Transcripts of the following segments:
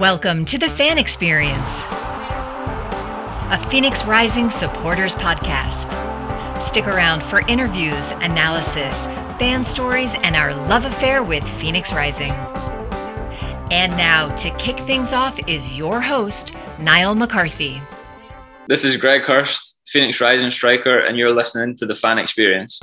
Welcome to the Fan Experience, a Phoenix Rising supporters podcast. Stick around for interviews, analysis, fan stories, and our love affair with Phoenix Rising. And now, to kick things off, is your host, Niall McCarthy. This is Greg Hurst, Phoenix Rising striker, and you're listening to the Fan Experience.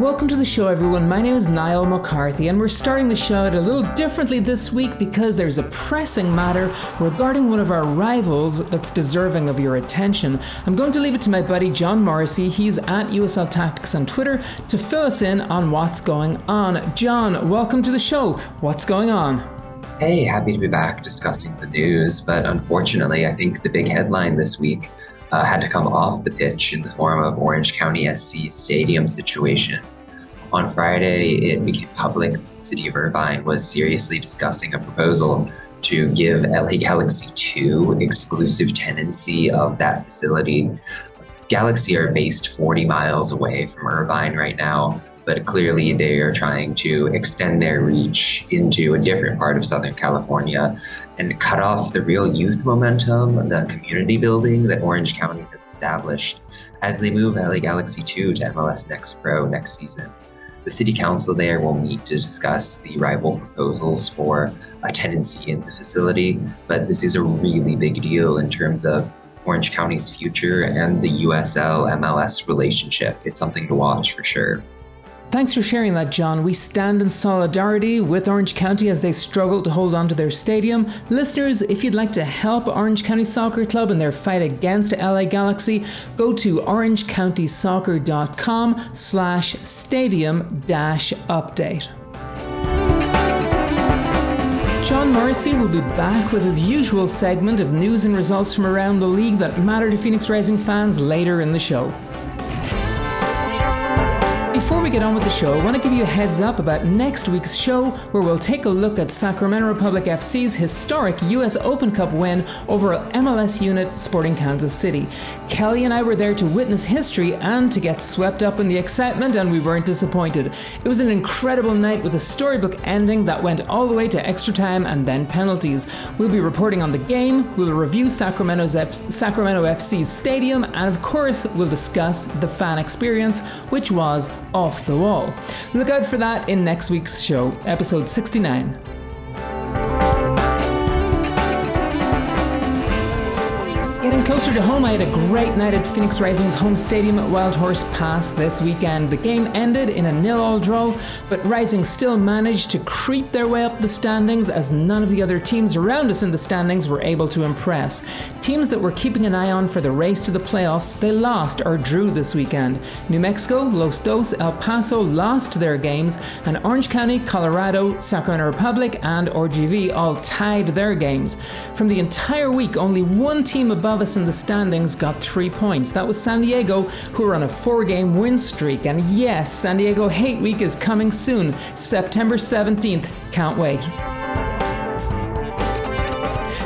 Welcome to the show, everyone. My name is Niall McCarthy, and we're starting the show out a little differently this week because there's a pressing matter regarding one of our rivals that's deserving of your attention. I'm going to leave it to my buddy John Morrissey. He's at USL Tactics on Twitter to fill us in on what's going on. John, welcome to the show. What's going on? Hey, happy to be back discussing the news, but unfortunately, I think the big headline this week uh, had to come off the pitch in the form of Orange County SC's stadium situation. On Friday, it became public the city of Irvine was seriously discussing a proposal to give LA Galaxy 2 exclusive tenancy of that facility. Galaxy are based 40 miles away from Irvine right now, but clearly they are trying to extend their reach into a different part of Southern California and cut off the real youth momentum, the community building that Orange County has established as they move LA Galaxy 2 to MLS Next Pro next season. The City Council there will meet to discuss the rival proposals for a tenancy in the facility, but this is a really big deal in terms of Orange County's future and the USL MLS relationship. It's something to watch for sure. Thanks for sharing that, John. We stand in solidarity with Orange County as they struggle to hold on to their stadium. Listeners, if you'd like to help Orange County Soccer Club in their fight against LA Galaxy, go to orangecountysoccer.com slash stadium dash update. John Morrissey will be back with his usual segment of news and results from around the league that matter to Phoenix Rising fans later in the show. Before we get on with the show, I want to give you a heads up about next week's show where we'll take a look at Sacramento Republic FC's historic US Open Cup win over MLS unit Sporting Kansas City. Kelley and I were there to witness history and to get swept up in the excitement, and we weren't disappointed. It was an incredible night with a storybook ending that went all the way to extra time and then penalties. We'll be reporting on the game, we'll review Sacramento's F- Sacramento FC's stadium, and of course, we'll discuss the fan experience, which was off the wall. Look out for that in next week's show, episode 69. Closer to home, I had a great night at Phoenix Rising's home stadium at Wild Horse Pass this weekend. The game ended in a nil-all draw, but Rising still managed to creep their way up the standings as none of the other teams around us in the standings were able to impress. Teams that were keeping an eye on for the race to the playoffs, they lost or drew this weekend. New Mexico, Los Dos, El Paso lost their games, and Orange County, Colorado, Sacramento Republic, and RGV all tied their games. From the entire week, only one team above us in the standings got three points. That was San Diego, who are on a four game win streak. And yes, San Diego Hate Week is coming soon, September 17th. Can't wait.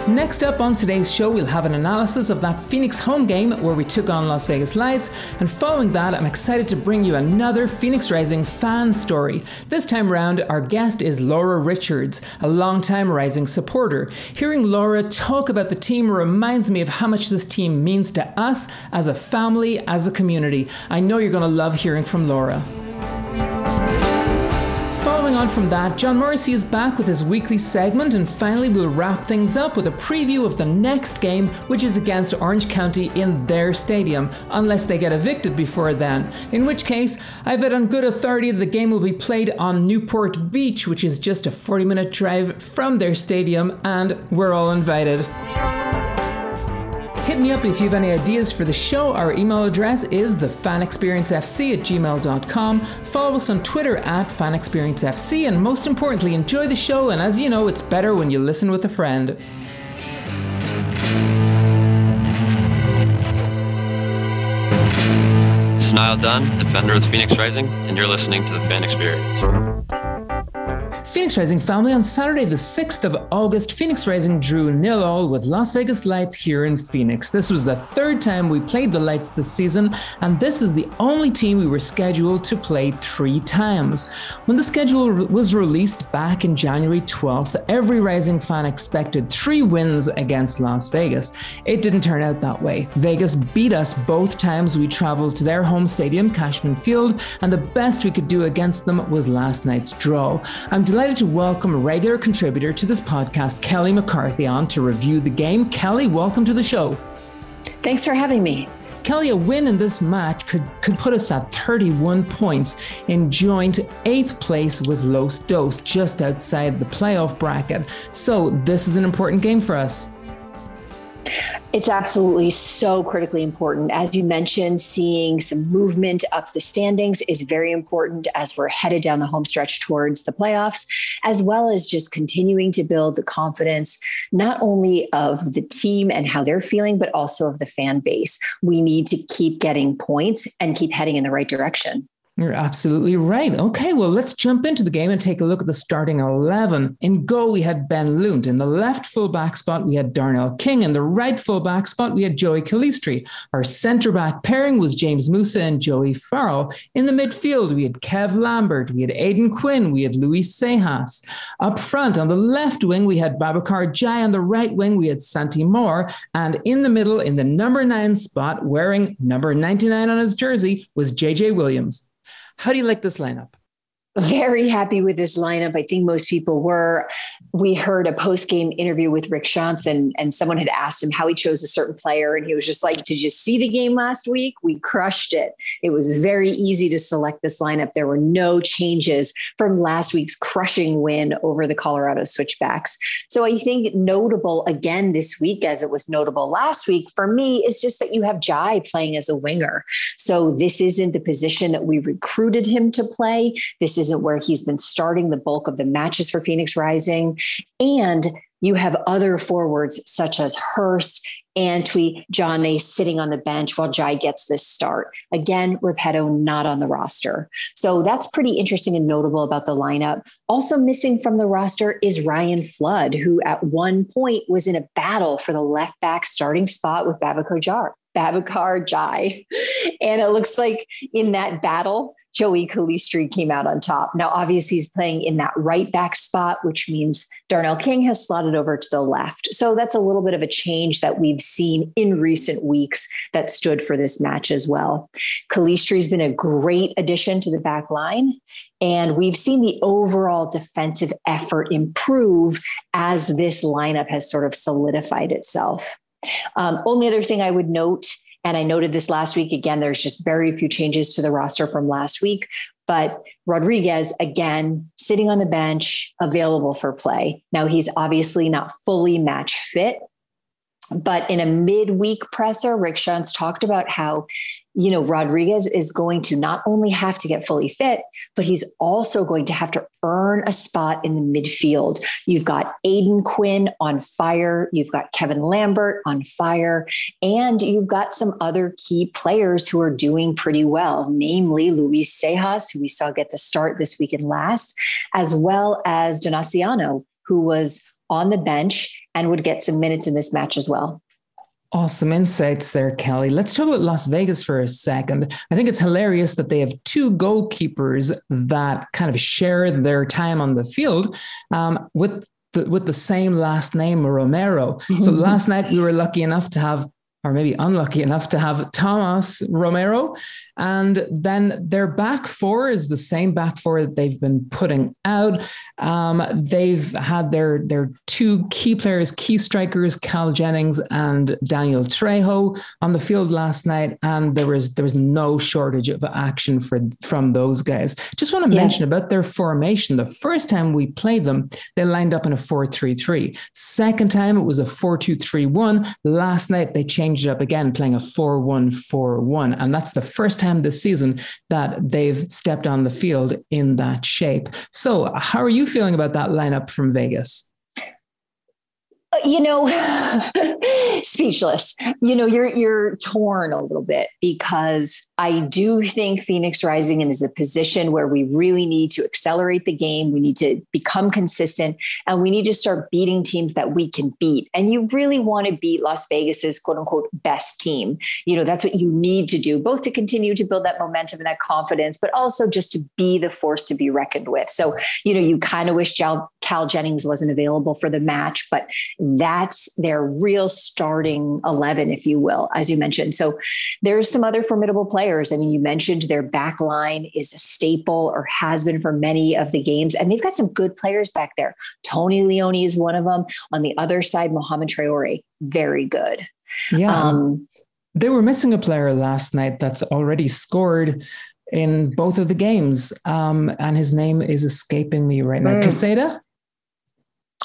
Next up on today's show, we'll have an analysis of that Phoenix home game where we took on Las Vegas Lights. And following that, I'm excited to bring you another Phoenix Rising fan story. This time round, our guest is Laura Richards, a long-time Rising supporter. Hearing Laura talk about the team reminds me of how much this team means to us as a family, as a community. I know you're going to love hearing from Laura. On from that, John Morrissey is back with his weekly segment, and finally, we'll wrap things up with a preview of the next game, which is against Orange County in their stadium, unless they get evicted before then. In which case, I've had on good authority the game will be played on Newport Beach, which is just a 40 minute drive from their stadium, and we're all invited. Hit me up if you have any ideas for the show. Our email address is thefanexperiencefc at gmail.com. Follow us on Twitter at fanexperiencefc, and most importantly, enjoy the show. And as you know, it's better when you listen with a friend. This is Niall Dunn, defender with Phoenix Rising, and you're listening to the Fan Experience. Phoenix Rising family on Saturday, the 6th of August, Phoenix Rising drew nil all with Las Vegas Lights here in Phoenix. This was the third time we played the Lights this season, and this is the only team we were scheduled to play three times. When the schedule was released back in January 12th, every Rising fan expected three wins against Las Vegas. It didn't turn out that way. Vegas beat us both times we traveled to their home stadium, Cashman Field, and the best we could do against them was last night's draw. I'm delighted delighted to welcome a regular contributor to this podcast, Kelley McCarthy, on to review the game. Kelley, welcome to the show. Thanks for having me. Kelley, a win in this match could, could put us at 31 points in joint eighth place with Los Dos, just outside the playoff bracket. So, this is an important game for us. It's absolutely so critically important. As you mentioned, seeing some movement up the standings is very important as we're headed down the home stretch towards the playoffs, as well as just continuing to build the confidence, not only of the team and how they're feeling, but also of the fan base. We need to keep getting points and keep heading in the right direction. You're absolutely right. Okay, well, let's jump into the game and take a look at the starting 11. In goal, we had Ben Lundt. In the left fullback spot, we had Darnell King. In the right fullback spot, we had Joey Calistri. Our centre back pairing was James Musa and Joey Farrell. In the midfield, we had Kev Lambert. We had Aodhan Quinn. We had Luis Sejas. Up front, on the left wing, we had Babacar Jai. On the right wing, we had Santi Moar. And in the middle, in the number nine spot, wearing number 99 on his jersey, was JJ Williams. How do you like this lineup? Very happy with this lineup. I think most people were. We heard a post game interview with Rick Johnson, and someone had asked him how he chose a certain player. And he was just like, Did you see the game last week? We crushed it. It was very easy to select this lineup. There were no changes from last week's crushing win over the Colorado Switchbacks. So I think notable again this week, as it was notable last week, for me, is just that you have Jai playing as a winger. So this isn't the position that we recruited him to play. This is isn't where he's been starting the bulk of the matches for Phoenix Rising. And you have other forwards such as Hurst, Antwi, John sitting on the bench while Jai gets this start. Again, Repetto not on the roster. So that's pretty interesting and notable about the lineup. Also missing from the roster is Ryan Flood, who at one point was in a battle for the left back starting spot with Babacar Jar. Babacar Jai. And it looks like in that battle, Joey Calistri came out on top. Now, obviously, he's playing in that right back spot, which means Darnell King has slotted over to the left. So that's a little bit of a change that we've seen in recent weeks that stood for this match as well. Calistri's been a great addition to the back line. And we've seen the overall defensive effort improve as this lineup has sort of solidified itself. Um, only other thing I would note and I noted this last week again, there's just very few changes to the roster from last week. But Rodriguez, again, sitting on the bench, available for play. Now, he's obviously not fully match fit, but in a midweek presser, Rick Schantz talked about how you know, Rodriguez is going to not only have to get fully fit, but he's also going to have to earn a spot in the midfield. You've got Aodhan Quinn on fire, you've got Kevin Lambert on fire, and you've got some other key players who are doing pretty well, namely Luis Sejas, who we saw get the start this weekend last, as well as Donaciano, who was on the bench and would get some minutes in this match as well. Awesome insights there, Kelley. Let's talk about Las Vegas for a second. I think it's hilarious that they have two goalkeepers that kind of share their time on the field um, with the, with the same last name, Romero. So last night we were lucky enough to have or maybe unlucky enough to have Thomas Romero. And then their back four is the same back four that they've been putting out. Um, they've had their, their two key players, key strikers, Cal Jennings and Daniel Trejo on the field last night. And there was there was no shortage of action for from those guys. Just want to yeah. mention about their formation. The first time we played them, they lined up in a 4-3-3. Second time it was a 4-2-3-1. Last night they changed it up again, playing a 4 1 4 1. And that's the first time this season that they've stepped on the field in that shape. So, how are you feeling about that lineup from Vegas? You know, speechless. You know, you're you're torn a little bit because I do think Phoenix Rising is a position where we really need to accelerate the game. We need to become consistent and we need to start beating teams that we can beat. And you really want to beat Las Vegas's quote unquote best team. You know, that's what you need to do, both to continue to build that momentum and that confidence, but also just to be the force to be reckoned with. So, you know, you kind of wish Cal Jennings wasn't available for the match, but that's their real starting 11, if you will, as you mentioned. So there's some other formidable players. I mean, you mentioned their back line is a staple or has been for many of the games, and they've got some good players back there. Tony Leone is one of them. On the other side, Mohamed Traore, very good. Yeah. Um, they were missing a player last night that's already scored in both of the games. Um, and his name is escaping me right now. Mm. Caseta?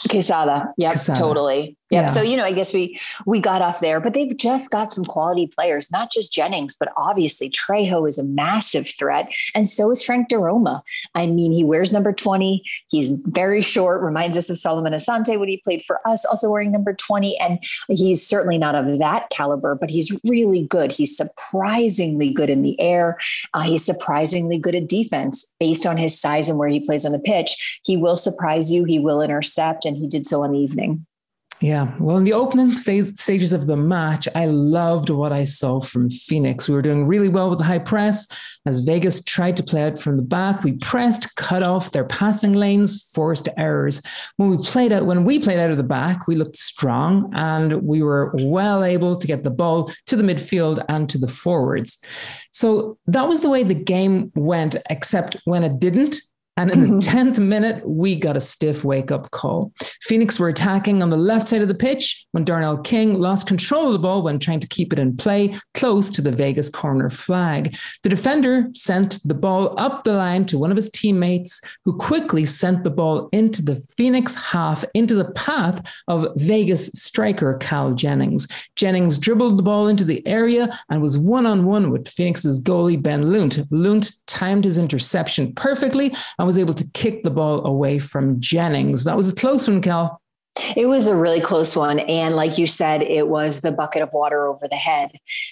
Quesada. Yep, Quesada. totally. Yep. Yeah. So, you know, I guess we we got off there, but they've just got some quality players, not just Jennings, but obviously Trejo is a massive threat. And so is Frank DeRoma. I mean, he wears number 20. He's very short, reminds us of Solomon Asante when he played for us, also wearing number 20. And he's certainly not of that caliber, but he's really good. He's surprisingly good in the air. Uh, he's surprisingly good at defense based on his size and where he plays on the pitch. He will surprise you. He will intercept, and he did so on the evening. Yeah. Well, in the opening st- stages of the match, I loved what I saw from Phoenix. We were doing really well with the high press. As Vegas tried to play out from the back, we pressed, cut off their passing lanes, forced errors. When we played out, when we played out of the back, we looked strong and we were well able to get the ball to the midfield and to the forwards. So that was the way the game went, except when it didn't, and in the mm-hmm. 10th minute, we got a stiff wake up call. Phoenix were attacking on the left side of the pitch when Darnell King lost control of the ball when trying to keep it in play close to the Vegas corner flag. The defender sent the ball up the line to one of his teammates, who quickly sent the ball into the Phoenix half, into the path of Vegas striker Cal Jennings. Jennings dribbled the ball into the area and was one on one with Phoenix's goalie Ben Lundt. Lundt timed his interception perfectly and was able to kick the ball away from Jennings. That was a close one, Cal. It was a really close one. And like you said, it was the bucket of water over the head.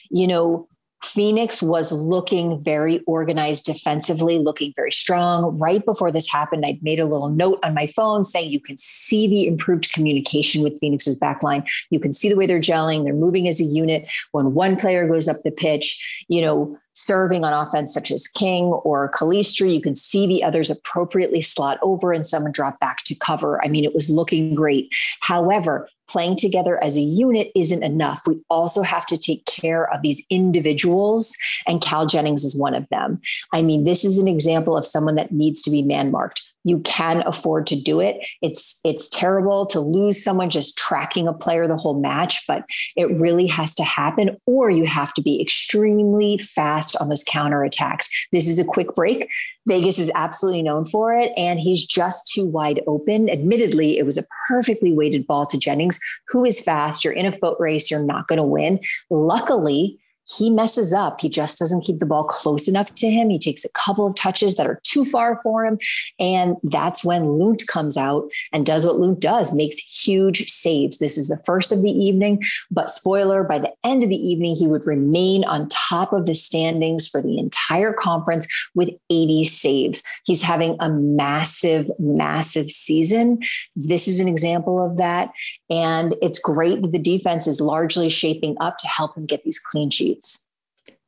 You know, Phoenix was looking very organized defensively, looking very strong. Right before this happened, I'd made a little note on my phone saying you can see the improved communication with Phoenix's backline. You can see the way they're gelling, they're moving as a unit. When one player goes up the pitch, you know, serving on offense, such as King or Calistri, you can see the others appropriately slot over and someone drop back to cover. I mean, it was looking great. However, playing together as a unit isn't enough. We also have to take care of these individuals, and Cal Jennings is one of them. I mean, this is an example of someone that needs to be man marked you can afford to do it. It's it's terrible to lose someone just tracking a player the whole match, but it really has to happen, or you have to be extremely fast on those counter attacks. This is a quick break. Vegas is absolutely known for it, and he's just too wide open. Admittedly, it was a perfectly weighted ball to Jennings, who is fast. You're in a foot race, you're not going to win. Luckily, he messes up. He just doesn't keep the ball close enough to him. He takes a couple of touches that are too far for him. And that's when Lundt comes out and does what Lundt does, makes huge saves. This is the first of the evening, but spoiler, by the end of the evening, he would remain on top of the standings for the entire conference with 80 saves. He's having a massive, massive season. This is an example of that. And it's great that the defense is largely shaping up to help him get these clean sheets.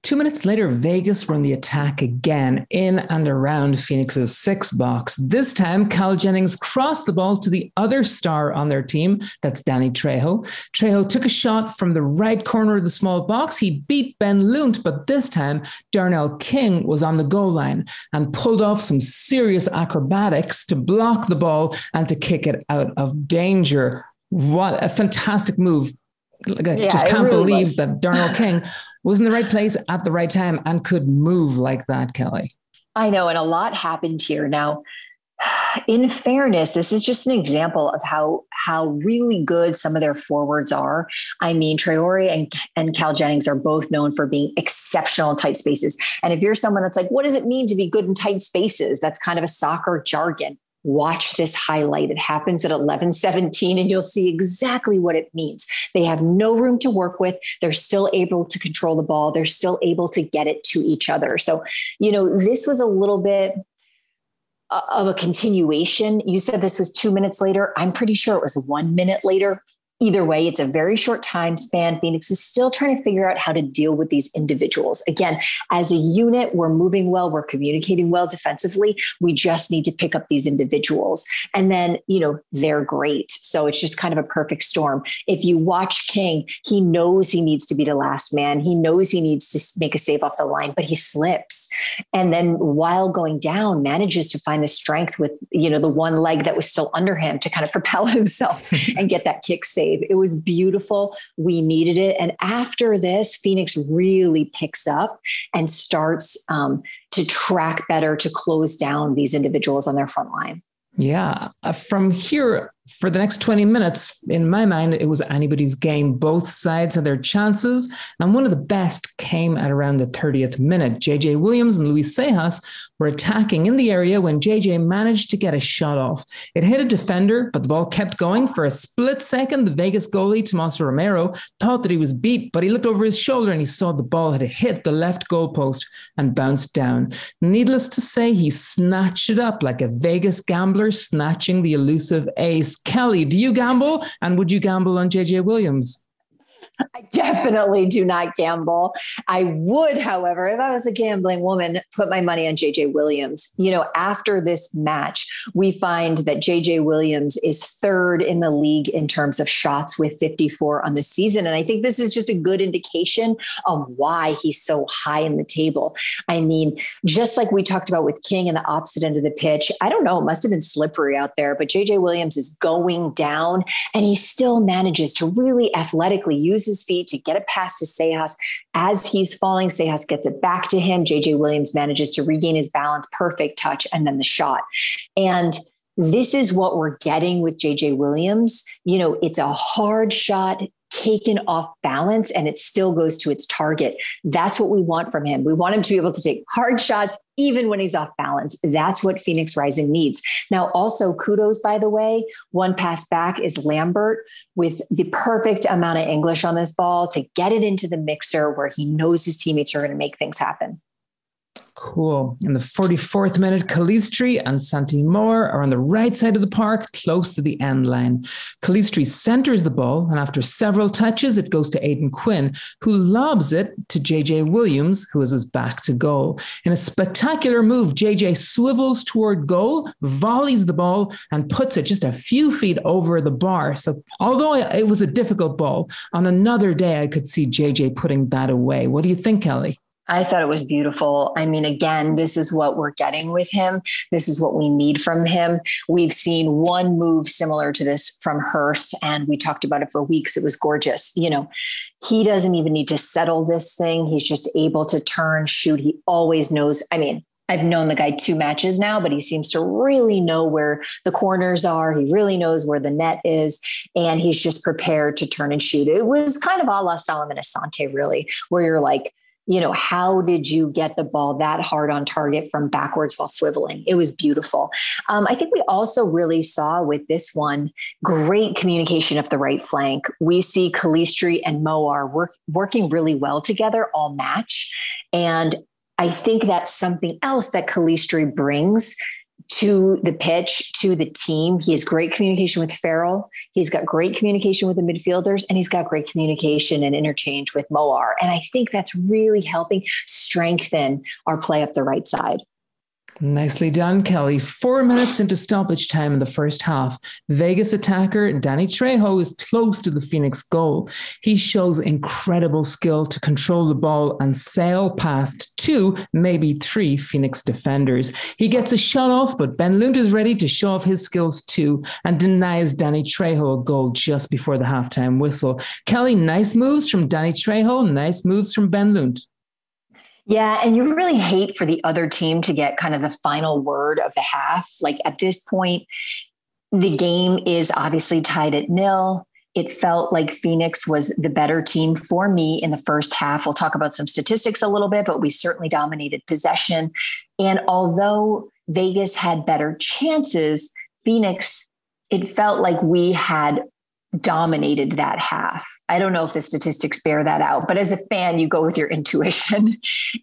Two minutes later, Vegas run the attack again in and around Phoenix's six box. This time, Cal Jennings crossed the ball to the other star on their team. That's Danny Trejo. Trejo took a shot from the right corner of the small box. He beat Ben Lundt, but this time, Darnell King was on the goal line and pulled off some serious acrobatics to block the ball and to kick it out of danger. What a fantastic move. Like, I yeah, just can't really believe was. that Darnell King was in the right place at the right time and could move like that, Kelley. I know. And a lot happened here. Now, in fairness, this is just an example of how how really good some of their forwards are. I mean, Traore and, and Cal Jennings are both known for being exceptional in tight spaces. And if you're someone that's like, what does it mean to be good in tight spaces? That's kind of a soccer jargon watch this highlight. It happens at 11:17 and you'll see exactly what it means. They have no room to work with. They're still able to control the ball. They're still able to get it to each other. So, you know, this was a little bit of a continuation. You said this was 2 minutes later. I'm pretty sure it was 1 minute later either way, it's a very short time span. Phoenix is still trying to figure out how to deal with these individuals. Again, as a unit, we're moving well, we're communicating well defensively. We just need to pick up these individuals. And then, you know, they're great. So it's just kind of a perfect storm. If you watch King, he knows he needs to be the last man. He knows he needs to make a save off the line, but he slips. And then while going down, manages to find the strength with, you know, the one leg that was still under him to kind of propel himself and get that kick save. It was beautiful. We needed it. And after this, Phoenix really picks up and starts um, to track better to close down these individuals on their front line. Yeah. Uh, from here, for the next 20 minutes, in my mind, it was anybody's game. Both sides had their chances. And one of the best came at around the 30th minute. JJ Williams and Luis Sejas were attacking in the area when JJ managed to get a shot off. It hit a defender, but the ball kept going. For a split second, the Vegas goalie, Tomaso Romero, thought that he was beat, but he looked over his shoulder and he saw the ball had hit the left goalpost and bounced down. Needless to say, he snatched it up like a Vegas gambler snatching the elusive ace. Kelley, do you gamble? And would you gamble on JJ Williams? I definitely do not gamble. I would, however, if I was a gambling woman, put my money on JJ Williams. You know, after this match, we find that JJ Williams is third in the league in terms of shots with 54 on the season. And I think this is just a good indication of why he's so high in the table. I mean, just like we talked about with King and the opposite end of the pitch, I don't know, it must have been slippery out there, but JJ Williams is going down and he still manages to really athletically use his feet to get it past to Sejas. As he's falling, Sejas gets it back to him. JJ Williams manages to regain his balance, perfect touch, and then the shot. And this is what we're getting with JJ Williams. You know, it's a hard shot taken off balance and it still goes to its target. That's what we want from him. We want him to be able to take hard shots even when he's off balance. That's what Phoenix Rising needs. Now, also, kudos, by the way, one pass back is Lambert with the perfect amount of English on this ball to get it into the mixer where he knows his teammates are going to make things happen. Cool. In the 44th minute, Calistri and Santi Moore are on the right side of the park, close to the end line. Calistri centers the ball, and after several touches, it goes to Aodhan Quinn, who lobs it to JJ Williams, who is his back to goal. In a spectacular move, JJ swivels toward goal, volleys the ball, and puts it just a few feet over the bar. So, although it was a difficult ball, on another day, I could see JJ putting that away. What do you think, Kelley? I thought it was beautiful. I mean, again, this is what we're getting with him. This is what we need from him. We've seen one move similar to this from Hurst, and we talked about it for weeks. It was gorgeous. You know, he doesn't even need to settle this thing. He's just able to turn, shoot. He always knows. I mean, I've known the guy two matches now, but he seems to really know where the corners are. He really knows where the net is, and he's just prepared to turn and shoot. It was kind of a la Solomon Asante, really, where you're like, you know, how did you get the ball that hard on target from backwards while swiveling? It was beautiful. Um, I think we also really saw with this one great communication up the right flank. We see Calistri and Moar work, working really well together all match. And I think that's something else that Calistri brings to the pitch, to the team. He has great communication with Farrell. He's got great communication with the midfielders, and he's got great communication and interchange with Moar. And I think that's really helping strengthen our play up the right side. Nicely done, Kelley. Four minutes into stoppage time in the first half, Vegas attacker Danny Trejo is close to the Phoenix goal. He shows incredible skill to control the ball and sail past two, maybe three Phoenix defenders. He gets a shot off, but Ben Lundt is ready to show off his skills too and denies Danny Trejo a goal just before the halftime whistle. Kelley, nice moves from Danny Trejo, nice moves from Ben Lundt. Yeah, and you really hate for the other team to get kind of the final word of the half. Like at this point, the game is obviously tied at nil. It felt like Phoenix was the better team for me in the first half. We'll talk about some statistics a little bit, but we certainly dominated possession. And although Vegas had better chances, Phoenix, it felt like we had dominated that half. I don't know if the statistics bear that out, but as a fan, you go with your intuition.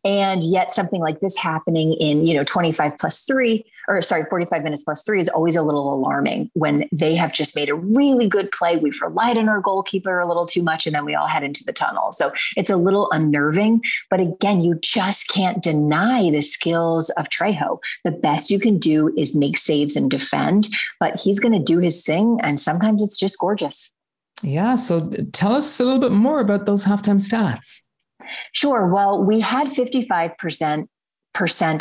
and yet something like this happening in, you know, 25 plus three, or sorry, 45 minutes plus three is always a little alarming when they have just made a really good play. We've relied on our goalkeeper a little too much, and then we all head into the tunnel. So it's a little unnerving. But again, you just can't deny the skills of Trejo. The best you can do is make saves and defend, but he's going to do his thing. And sometimes it's just gorgeous. Yeah. So tell us a little bit more about those halftime stats. Sure. Well, we had 55%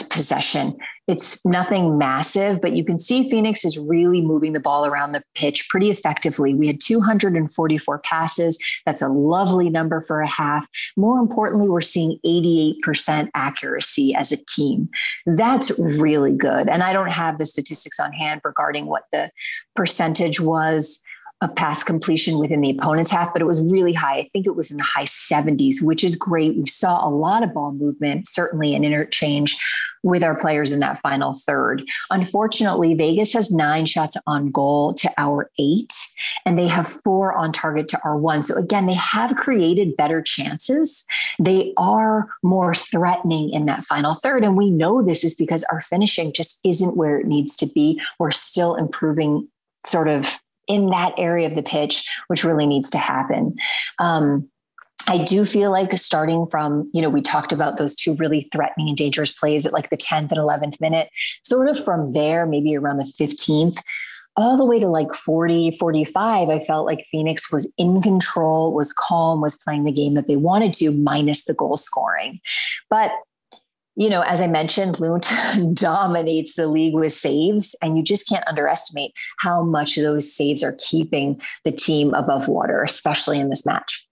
possession. It's nothing massive, but you can see Phoenix is really moving the ball around the pitch pretty effectively. We had 244 passes. That's a lovely number for a half. More importantly, we're seeing 88% accuracy as a team. That's really good. And I don't have the statistics on hand regarding what the percentage was of pass completion within the opponent's half, but it was really high. I think it was in the high 70s, which is great. We saw a lot of ball movement, certainly an interchange with our players in that final third. Unfortunately, Vegas has nine shots on goal to our eight, and they have four on target to our one. So again, they have created better chances. They are more threatening in that final third. And we know this is because our finishing just isn't where it needs to be. We're still improving sort of in that area of the pitch, which really needs to happen. Um, I do feel like starting from, you know, we talked about those two really threatening and dangerous plays at like the 10th and 11th minute, sort of from there, maybe around the 15th, all the way to like 40, 45, I felt like Phoenix was in control, was calm, was playing the game that they wanted to, minus the goal scoring. But you know, as I mentioned, Lund dominates the league with saves, and you just can't underestimate how much those saves are keeping the team above water, especially in this match.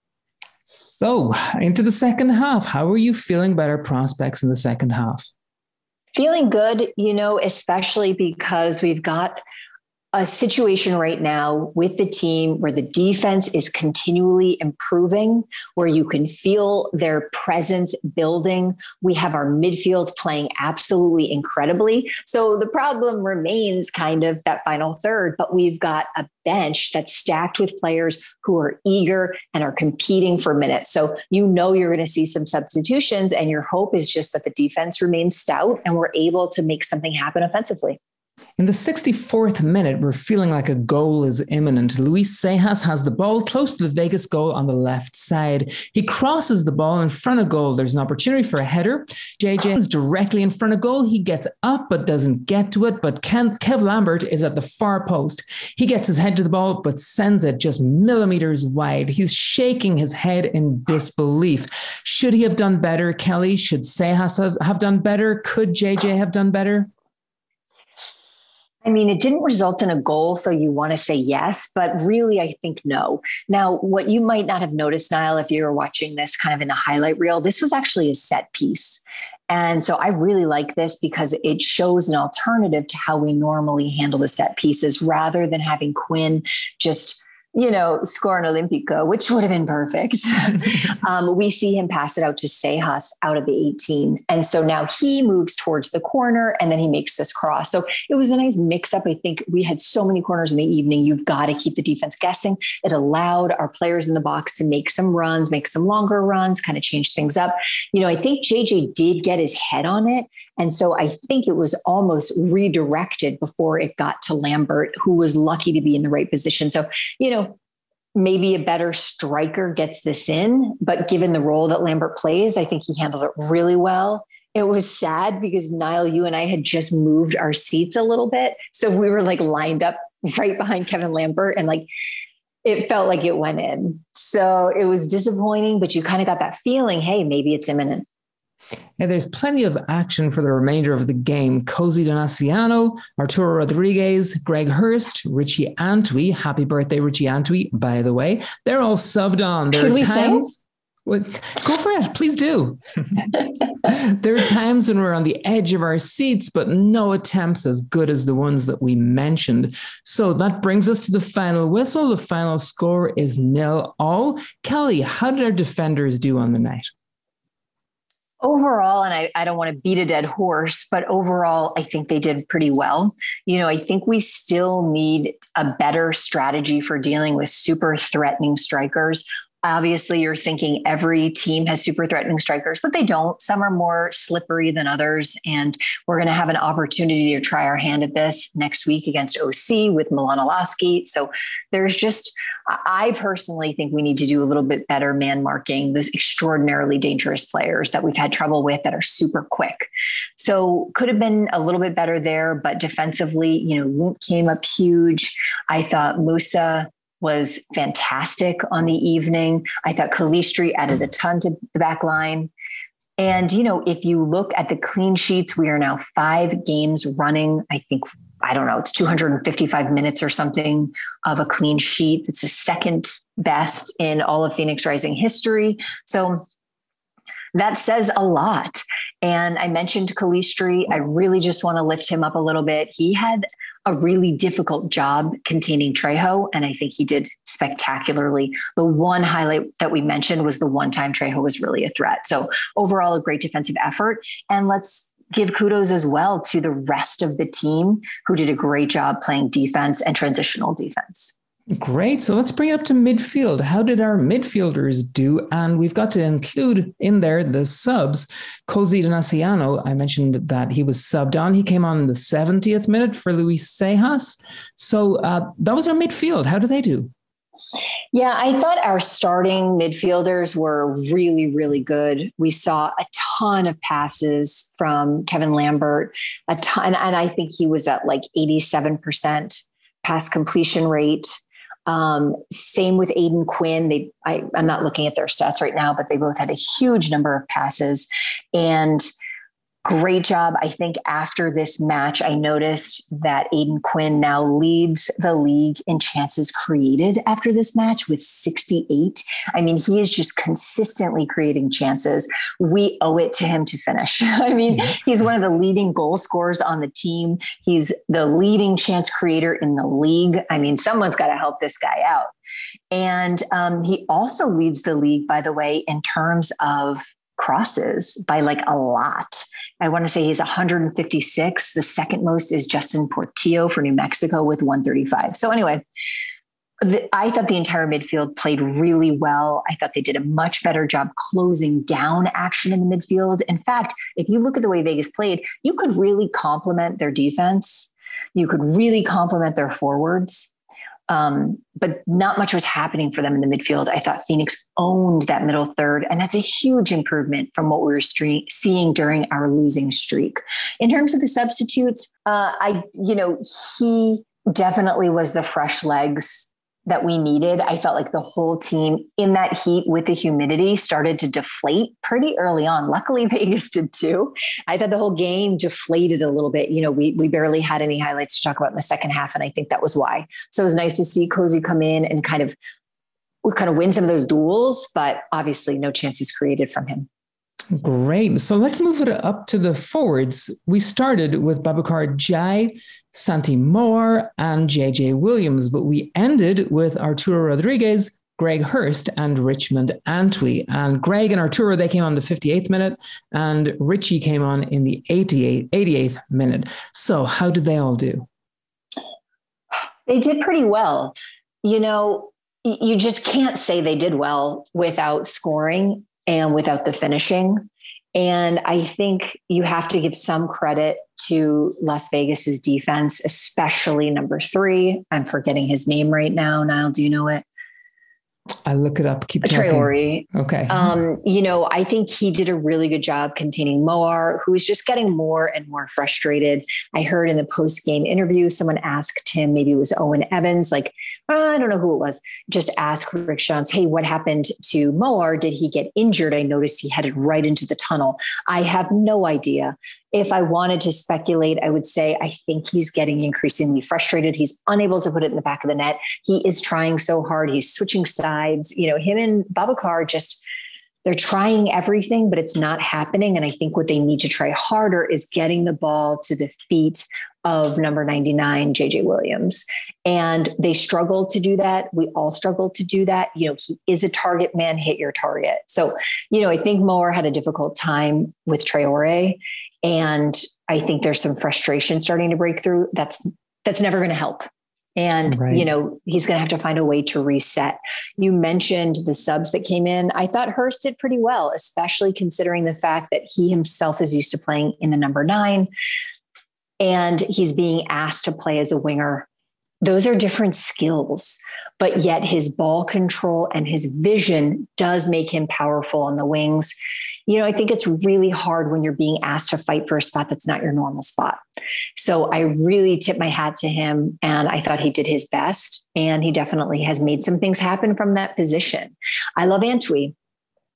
So, into the second half, how are you feeling about our prospects in the second half? Feeling good, you know, especially because we've got a situation right now with the team where the defense is continually improving, where you can feel their presence building. We have our midfield playing absolutely incredibly. So the problem remains kind of that final third, but we've got a bench that's stacked with players who are eager and are competing for minutes. So you know you're going to see some substitutions, and your hope is just that the defense remains stout and we're able to make something happen offensively. In the 64th minute, we're feeling like a goal is imminent. Luis Sejas has the ball close to the Vegas goal on the left side. He crosses the ball in front of goal. There's an opportunity for a header. JJ ah. is directly in front of goal. He gets up but doesn't get to it. But Ken, Kev Lambert is at the far post. He gets his head to the ball but sends it just millimeters wide. He's shaking his head in disbelief. Should he have done better, Kelley? Should Sejas have done better? Could JJ have done better? I mean, it didn't result in a goal, so you want to say yes, but really, I think no. Now, what you might not have noticed, Niall, if you were watching this kind of in the highlight reel, this was actually a set piece. And so I really like this because it shows an alternative to how we normally handle the set pieces rather than having Quinn just you know, score an Olympico, which would have been perfect. um, we see him pass it out to Sejas out of the 18. And so now he moves towards the corner and then he makes this cross. So it was a nice mix up. I think we had so many corners in the evening. You've got to keep the defense guessing. It allowed our players in the box to make some runs, make some longer runs, kind of change things up. You know, I think JJ did get his head on it. And so I think it was almost redirected before it got to Lambert, who was lucky to be in the right position. So, you know, maybe a better striker gets this in, but given the role that Lambert plays, I think he handled it really well. It was sad because Niall, you and I had just moved our seats a little bit. So we were like lined up right behind Kevin Lambert and like it felt like it went in. So it was disappointing, but you kind of got that feeling hey, maybe it's imminent. And there's plenty of action for the remainder of the game. Cozy Donaciano, Arturo Rodriguez, Greg Hurst, Richie Antwi. Happy birthday, Richie Antwi, by the way. They're all subbed on. There Should we times- Well, go for it. Please do. there are times when we're on the edge of our seats, but no attempts as good as the ones that we mentioned. So that brings us to the final whistle. The final score is nil all. Kelley, how did our defenders do on the night? Overall, and I, I don't want to beat a dead horse, but overall, I think they did pretty well. You know, I think we still need a better strategy for dealing with super threatening strikers. Obviously, you're thinking every team has super threatening strikers, but they don't. Some are more slippery than others. And we're going to have an opportunity to try our hand at this next week against OC with Milan Iloski. So there's just, I personally think we need to do a little bit better man marking these extraordinarily dangerous players that we've had trouble with that are super quick. So could have been a little bit better there, but defensively, you know, Luke came up huge. I thought Musa was fantastic on the evening. I thought Calistri added a ton to the back line. And, you know, if you look at the clean sheets, we are now five games running. I think, I don't know, it's 255 minutes or something of a clean sheet. It's the second best in all of Phoenix Rising history. So that says a lot. And I mentioned Calistri. I really just want to lift him up a little bit. He had a really difficult job containing Trejo, and I think he did spectacularly. The one highlight that we mentioned was the one time Trejo was really a threat. So overall, a great defensive effort. And let's give kudos as well to the rest of the team who did a great job playing defense and transitional defense. Great. So let's bring it up to midfield. How did our midfielders do? And we've got to include in there the subs. Cozy Donaciano, I mentioned that he was subbed on. He came on in the 70th minute for Luis Sejas. So uh, that was our midfield. How do they do? Yeah, I thought our starting midfielders were really, really good. We saw a ton of passes from Kevin Lambert, a ton, and I think he was at like 87% pass completion rate. Um, same with Aodhan Quinn. They, I, I'm not looking at their stats right now, but they both had a huge number of passes. And great job. I think after this match, I noticed that Aodhan Quinn now leads the league in chances created after this match with 68. I mean, he is just consistently creating chances. We owe it to him to finish. I mean, he's one of the leading goal scorers on the team. He's the leading chance creator in the league. I mean, someone's got to help this guy out. And um, he also leads the league, by the way, in terms of crosses by like a lot. I want to say he's 156. The second most is Justin Portillo for New Mexico with 135. So, anyway, the, I thought the entire midfield played really well. I thought they did a much better job closing down action in the midfield. In fact, if you look at the way Vegas played, you could really complement their defense. You could really complement their forwards. Um, but not much was happening for them in the midfield. I thought Phoenix owned that middle third, and that's a huge improvement from what we were stre- seeing during our losing streak. In terms of the substitutes, uh, I, you know, he definitely was the fresh legs that we needed. I felt like the whole team in that heat with the humidity started to deflate pretty early on. Luckily, Vegas did too. I thought the whole game deflated a little bit. You know, we we barely had any highlights to talk about in the second half, and I think that was why. So it was nice to see Cozy come in and kind of we kind of win some of those duels, but obviously no chances created from him. Great. So let's move it up to the forwards. We started with Babacar Jai, Santi Moar, and JJ Williams, but we ended with Arturo Rodriguez, Greg Hurst, and Richmond Antwi. And Greg and Arturo, they came on the 58th minute, and Richie came on in the 88, 88th minute. So how did they all do? They did pretty well. You know, you just can't say they did well without scoring and without the finishing. And I think you have to give some credit to Las Vegas's defense, especially number three. I'm forgetting his name right now. Niall, do you know it? I look it up. Keep Traore. Okay. Um, you know, I think he did a really good job containing Moar, who is just getting more and more frustrated. I heard in the post game interview, someone asked him, maybe it was Owen Evans, like, I don't know who it was, just ask Rick Schantz, hey, what happened to Moar? Did he get injured? I noticed he headed right into the tunnel. I have no idea. If I wanted to speculate, I would say I think he's getting increasingly frustrated. He's unable to put it in the back of the net. He is trying so hard. He's switching sides. You know, him and Babacar just they're trying everything, but it's not happening. And I think what they need to try harder is getting the ball to the feet of number 99, JJ Williams. And they struggled to do that. We all struggled to do that. You know, he is a target man, hit your target. So, you know, I think Moar had a difficult time with Traore. And I think there's some frustration starting to break through. That's that's never going to help and right. you know he's going to have to find a way to reset you mentioned the subs that came in i thought hurst did pretty well especially considering the fact that he himself is used to playing in the number nine and he's being asked to play as a winger those are different skills but yet his ball control and his vision does make him powerful on the wings you know, I think it's really hard when you're being asked to fight for a spot that's not your normal spot. So I really tip my hat to him and I thought he did his best. And he definitely has made some things happen from that position. I love Antwi.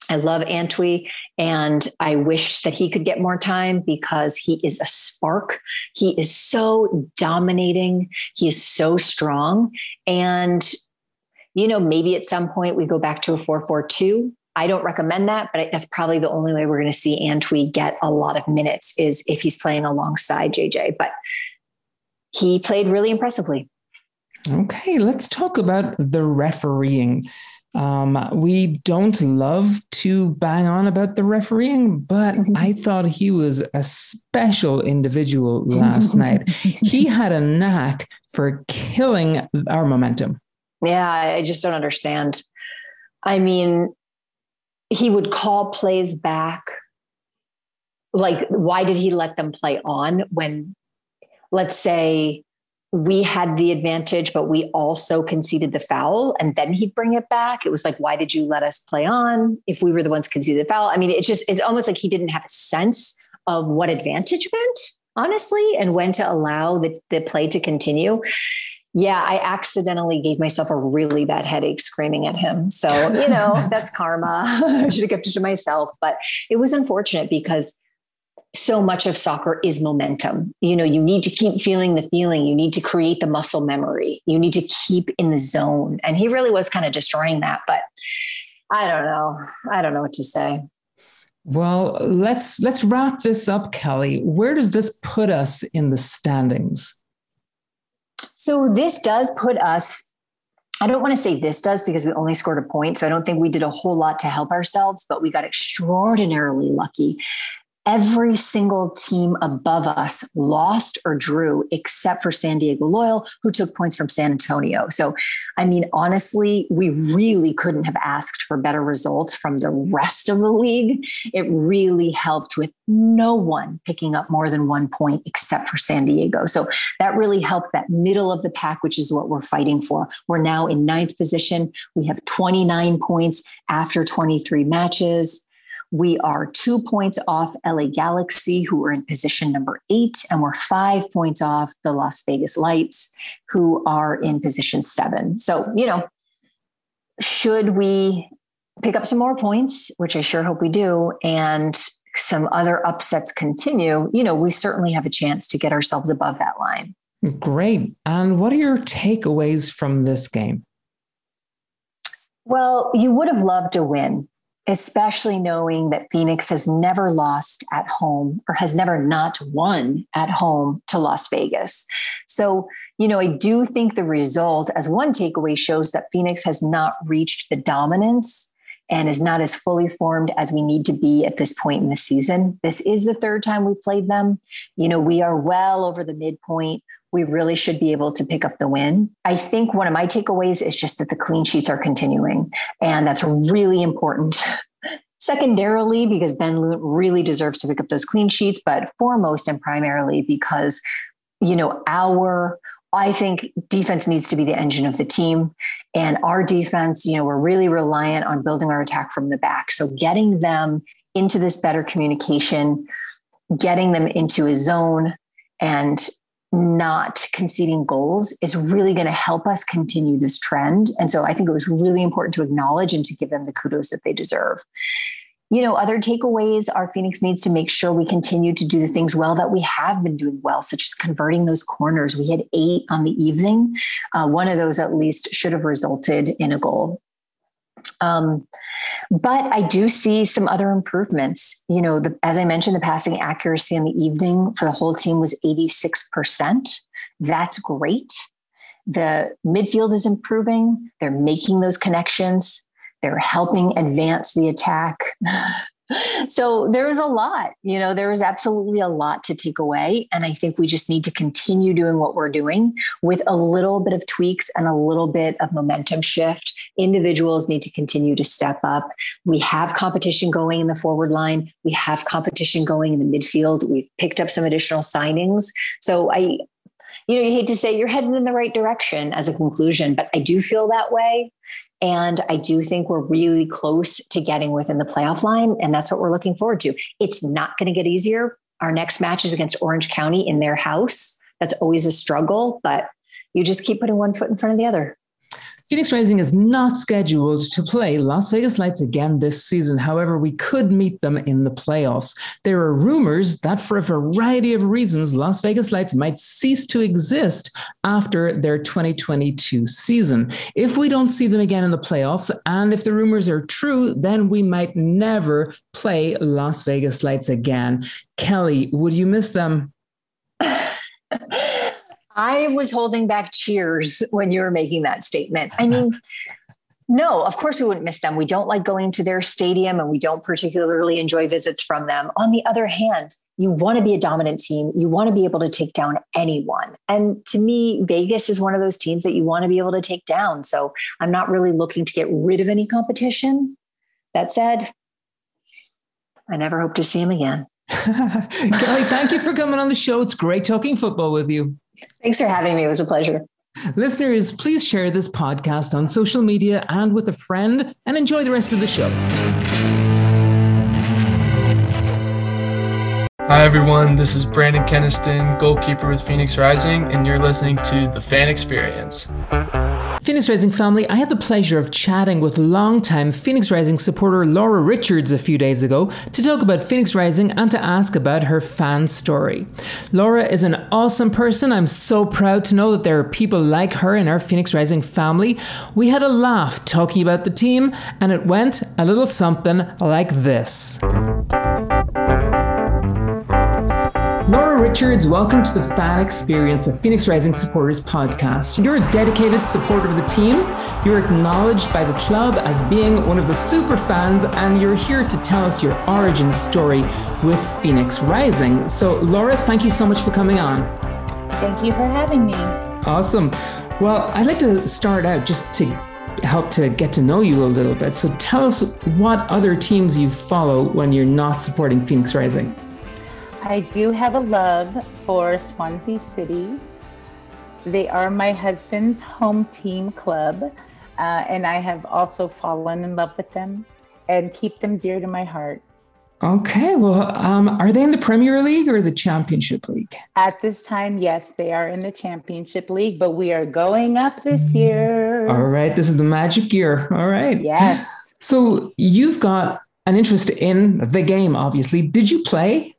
I love Antwi and I wish that he could get more time because he is a spark. He is so dominating. He is so strong. And, you know, maybe at some point we go back to a 442 I don't recommend that, but that's probably the only way we're going to see Antwi get a lot of minutes is if he's playing alongside JJ. But he played really impressively. Okay, let's talk about the refereeing. Um, we don't love to bang on about the refereeing, but mm-hmm. I thought he was a special individual last night. He had a knack for killing our momentum. Yeah, I just don't understand. I mean, he would call plays back like why did he let them play on when let's say we had the advantage but we also conceded the foul and then he'd bring it back it was like why did you let us play on if we were the ones conceded the foul i mean it's just it's almost like he didn't have a sense of what advantage meant honestly and when to allow the, the play to continue yeah, I accidentally gave myself a really bad headache screaming at him. So, you know, that's karma. I should have kept it to myself. But it was unfortunate because so much of soccer is momentum. You know, you need to keep feeling the feeling. You need to create the muscle memory. You need to keep in the zone. And he really was kind of destroying that. But I don't know. I don't know what to say. Well, let's let's wrap this up, Kelley. Where does this put us in the standings? So this does put us I don't want to say this does because we only scored a point. So I don't think we did a whole lot to help ourselves, but we got extraordinarily lucky every single team above us lost or drew except for San Diego Loyal, who took points from San Antonio. So, I mean, honestly, we really couldn't have asked for better results from the rest of the league. It really helped with no one picking up more than one point except for San Diego. So, that really helped that middle of the pack, which is what we're fighting for. We're now in ninth position. We have 29 points after 23 matches. We are two points off LA Galaxy, who are in position number eight, and we're five points off the Las Vegas Lights, who are in position seven. So, you know, should we pick up some more points, which I sure hope we do, and some other upsets continue, you know, we certainly have a chance to get ourselves above that line. Great. And what are your takeaways from this game? Well, you would have loved to win especially knowing that Phoenix has never lost at home or has never not won at home to Las Vegas. So, you know, I do think the result, as one takeaway, shows that Phoenix has not reached the dominance and is not as fully formed as we need to be at this point in the season. This is the third time we played them. You know, we are well over the midpoint we really should be able to pick up the win. I think one of my takeaways is just that the clean sheets are continuing, and that's really important. Secondarily, because Ben Lundt really deserves to pick up those clean sheets, but foremost and primarily because, you know, our I think defense needs to be the engine of the team. And our defense, you know, we're really reliant on building our attack from the back. So getting them into this better communication, getting them into a zone and not conceding goals is really going to help us continue this trend. And so I think it was really important to acknowledge and to give them the kudos that they deserve. You know, other takeaways are Phoenix needs to make sure we continue to do the things well that we have been doing well, such as converting those corners. We had eight on the evening. Uh, one of those, at least, should have resulted in a goal. Um, But I do see some other improvements. You know, the, as I mentioned, the passing accuracy in the evening for the whole team was 86%. That's great. The midfield is improving. They're making those connections. They're helping advance the attack. So there was a lot, you know, there was absolutely a lot to take away. And I think we just need to continue doing what we're doing with a little bit of tweaks and a little bit of momentum shift. Individuals need to continue to step up. We have competition going in the forward line, we have competition going in the midfield. We've picked up some additional signings. So I, you know, you hate to say you're heading in the right direction as a conclusion, but I do feel that way. And I do think we're really close to getting within the playoff line. And that's what we're looking forward to. It's not going to get easier. Our next match is against Orange County in their house. That's always a struggle, but you just keep putting one foot in front of the other. Phoenix Rising is not scheduled to play Las Vegas Lights again this season. However, we could meet them in the playoffs. There are rumors that for a variety of reasons, Las Vegas Lights might cease to exist after their 2022 season. If we don't see them again in the playoffs, and if the rumors are true, then we might never play Las Vegas Lights again. Kelley, would you miss them? I was holding back cheers when you were making that statement. I mean, no, of course we wouldn't miss them. We don't like going to their stadium and we don't particularly enjoy visits from them. On the other hand, you want to be a dominant team. You want to be able to take down anyone. And to me, Vegas is one of those teams that you want to be able to take down. So I'm not really looking to get rid of any competition. That said, I never hope to see him again. Kelley, thank you for coming on the show. It's great talking football with you. Thanks for having me. It was a pleasure. Listeners, please share this podcast on social media and with a friend and enjoy the rest of the show. Hi, everyone. This is Brandon Keniston, goalkeeper with Phoenix Rising, and you're listening to The Fan Experience. Phoenix Rising family, I had the pleasure of chatting with longtime Phoenix Rising supporter Laura Richards a few days ago to talk about Phoenix Rising and to ask about her fan story. Laura is an awesome person. I'm so proud to know that there are people like her in our Phoenix Rising family. We had a laugh talking about the team, and it went a little something like this. Richards, welcome to the fan experience of Phoenix Rising Supporters podcast. You're a dedicated supporter of the team. You're acknowledged by the club as being one of the super fans, and you're here to tell us your origin story with Phoenix Rising. So, Laura, thank you so much for coming on. Thank you for having me. Awesome. Well, I'd like to start out just to help to get to know you a little bit. So, tell us what other teams you follow when you're not supporting Phoenix Rising. I do have a love for Swansea City. They are my husband's home team club, uh, and I have also fallen in love with them and keep them dear to my heart. Okay, well, um, are they in the Premier League or the Championship League? At this time, yes, they are in the Championship League, but we are going up this year. All right, this is the magic year. All right. Yes. So you've got an interest in the game, obviously. Did you play?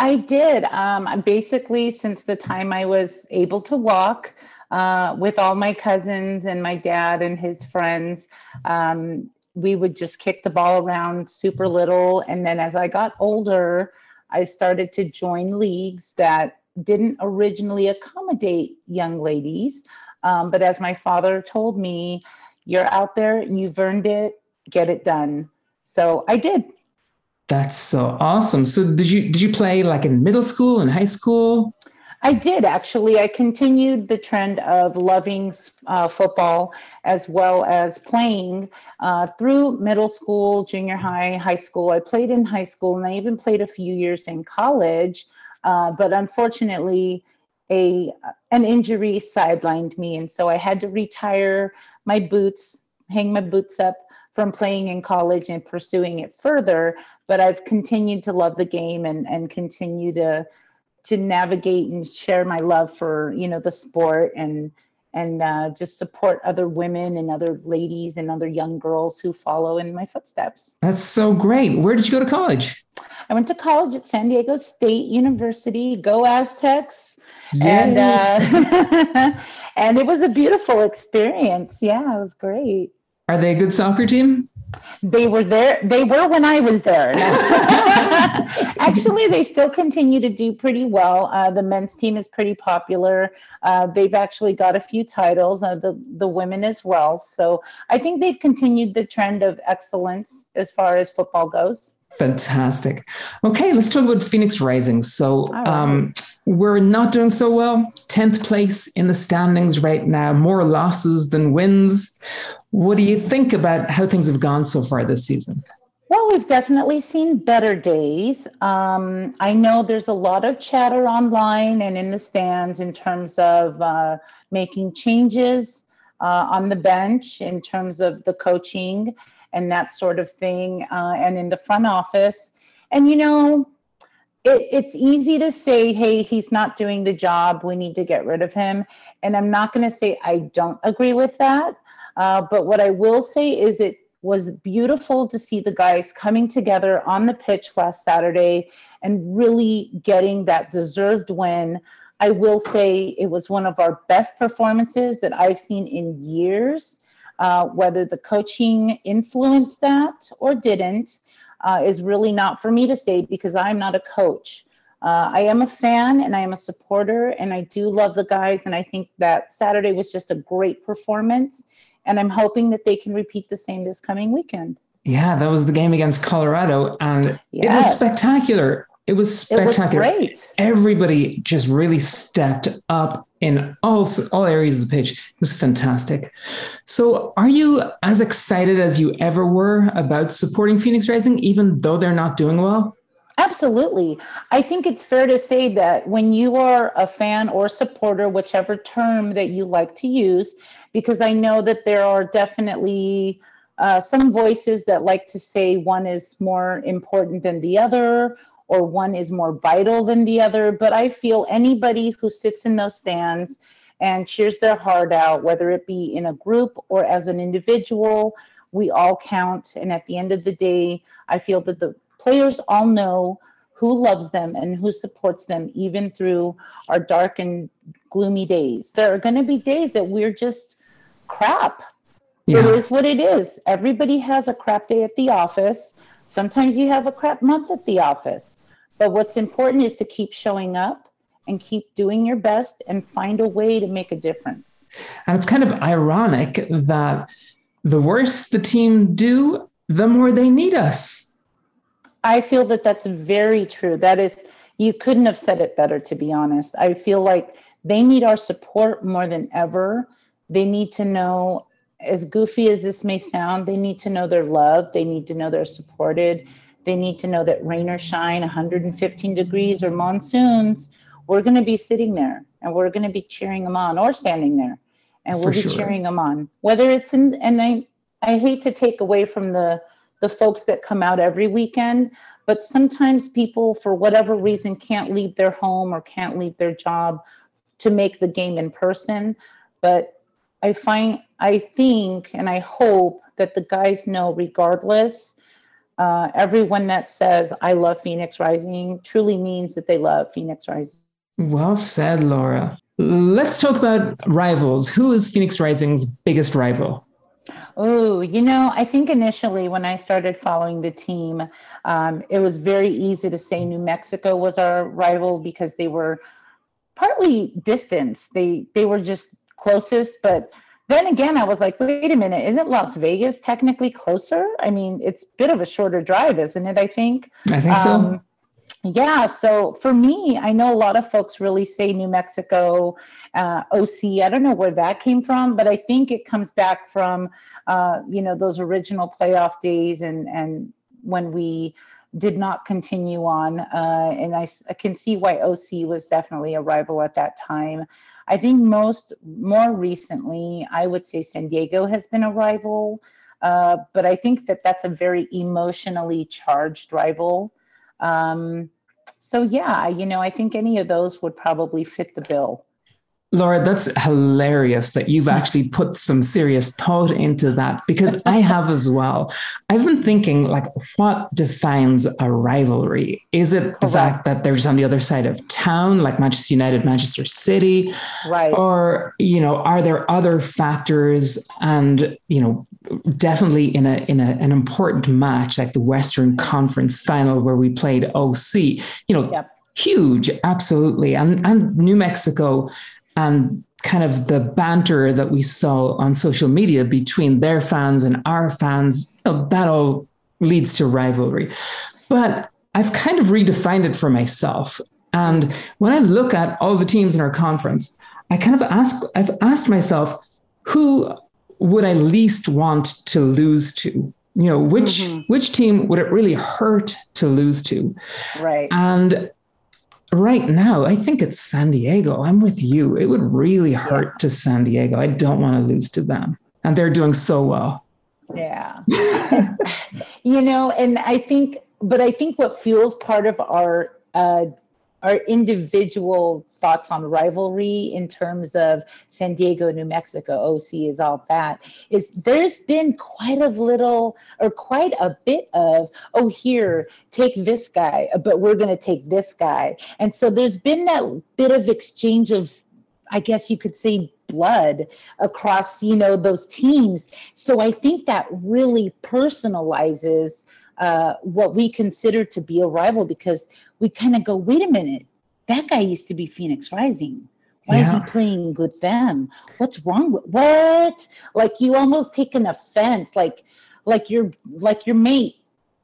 I did. Um, basically, since the time I was able to walk uh, with all my cousins and my dad and his friends, um, we would just kick the ball around super little. And then as I got older, I started to join leagues that didn't originally accommodate young ladies. Um, but as my father told me, you're out there, you've earned it, get it done. So I did. That's so awesome. So did you did you play like in middle school and high school? I did actually. I continued the trend of loving uh, football as well as playing uh, through middle school, junior high, high school. I played in high school and I even played a few years in college. Uh, but unfortunately, a an injury sidelined me, and so I had to retire my boots, hang my boots up from playing in college and pursuing it further but I've continued to love the game and and continue to to navigate and share my love for you know the sport and and uh, just support other women and other ladies and other young girls who follow in my footsteps. That's so great. Where did you go to college? I went to college at San Diego State University. Go Aztecs! Yay. And uh, and it was a beautiful experience. Yeah, it was great. Are they a good soccer team? They were there. They were when I was there. actually, they still continue to do pretty well. Uh, the men's team is pretty popular. Uh, they've actually got a few titles. Uh, the the women as well. So I think they've continued the trend of excellence as far as football goes. Fantastic. Okay, let's talk about Phoenix Rising. So, right. um, we're not doing so well. 10th place in the standings right now, more losses than wins. What do you think about how things have gone so far this season? Well, we've definitely seen better days. Um, I know there's a lot of chatter online and in the stands in terms of uh, making changes uh, on the bench, in terms of the coaching and that sort of thing, uh, and in the front office. And, you know, it, it's easy to say, hey, he's not doing the job. We need to get rid of him. And I'm not going to say I don't agree with that. Uh, but what I will say is it was beautiful to see the guys coming together on the pitch last Saturday and really getting that deserved win. I will say it was one of our best performances that I've seen in years. Uh, whether the coaching influenced that or didn't uh, is really not for me to say because I'm not a coach. Uh, I am a fan and I am a supporter, and I do love the guys. And I think that Saturday was just a great performance. And I'm hoping that they can repeat the same this coming weekend. Yeah, that was the game against Colorado, and yes. it was spectacular. It was spectacular. It was great. Everybody just really stepped up in all all areas of the pitch. It was fantastic. So, are you as excited as you ever were about supporting Phoenix Rising, even though they're not doing well? Absolutely. I think it's fair to say that when you are a fan or supporter, whichever term that you like to use, because I know that there are definitely uh, some voices that like to say one is more important than the other or one is more vital than the other. But I feel anybody who sits in those stands and cheers their heart out, whether it be in a group or as an individual, we all count. And at the end of the day, I feel that the players all know who loves them and who supports them, even through our dark and gloomy days. There are going to be days that we're just crap. Yeah. It is what it is. Everybody has a crap day at the office. Sometimes you have a crap month at the office. But what's important is to keep showing up and keep doing your best and find a way to make a difference. And it's kind of ironic that the worse the team do, the more they need us. I feel that that's very true. That is, you couldn't have said it better, to be honest. I feel like they need our support more than ever. They need to know, as goofy as this may sound, they need to know they're loved. They need to know they're supported. They need to know that rain or shine, 115 degrees or monsoons, we're going to be sitting there and we're going to be cheering them on or standing there and we'll For be sure. cheering them on. Whether it's in, and I, I hate to take away from the, the folks that come out every weekend, but sometimes people, for whatever reason, can't leave their home or can't leave their job to make the game in person. But I find, I think, and I hope that the guys know, regardless, uh, everyone that says I love Phoenix Rising truly means that they love Phoenix Rising. Well said, Laura. Let's talk about rivals. Who is Phoenix Rising's biggest rival? Oh, you know, I think initially when I started following the team, um, it was very easy to say New Mexico was our rival because they were partly distance. They they were just closest, but then again, I was like, wait a minute, isn't Las Vegas technically closer? I mean, it's a bit of a shorter drive, isn't it? I think. I think um, so. Yeah. So for me, I know a lot of folks really say New Mexico, uh, OC. I don't know where that came from, but I think it comes back from, uh, you know, those original playoff days and and when we did not continue on. Uh, and I, I, can see why OC was definitely a rival at that time. I think most more recently, I would say San Diego has been a rival, uh, but I think that that's a very emotionally charged rival. Um, so yeah, you know, I think any of those would probably fit the bill. Laura, that's hilarious that you've actually put some serious thought into that because I have as well. I've been thinking, like, what defines a rivalry? Is it the fact that there's on the other side of town, like Manchester United, Manchester City? Right. Or, you know, are there other factors? And, you know, definitely in a in a, an important match like the Western Conference final where we played OC, you know, Yep. huge, absolutely. And and New Mexico and kind of the banter that we saw on social media between their fans and our fans, that all leads to rivalry. But I've kind of redefined it for myself. And when I look at all the teams in our conference, I kind of ask, I've asked myself, who would I least want to lose to? You know, which Mhm. which team would it really hurt to lose to? Right. And right now, I think it's San Diego. I'm with you. It would really hurt to San Diego. I don't want to lose to them. And they're doing so well. Yeah. you know, and I think, but I think what fuels part of our uh, our individual thoughts on rivalry in terms of San Diego, New Mexico, OC is all that. Is there's been quite a little or quite a bit of oh here take this guy but we're going to take this guy. And so there's been that bit of exchange of I guess you could say blood across you know those teams. So i think that really personalizes uh, what we consider to be a rival because we kind of go wait a minute that guy used to be phoenix rising. Why is he playing with them? What's wrong with what? Like you almost take an offense like like your like your mate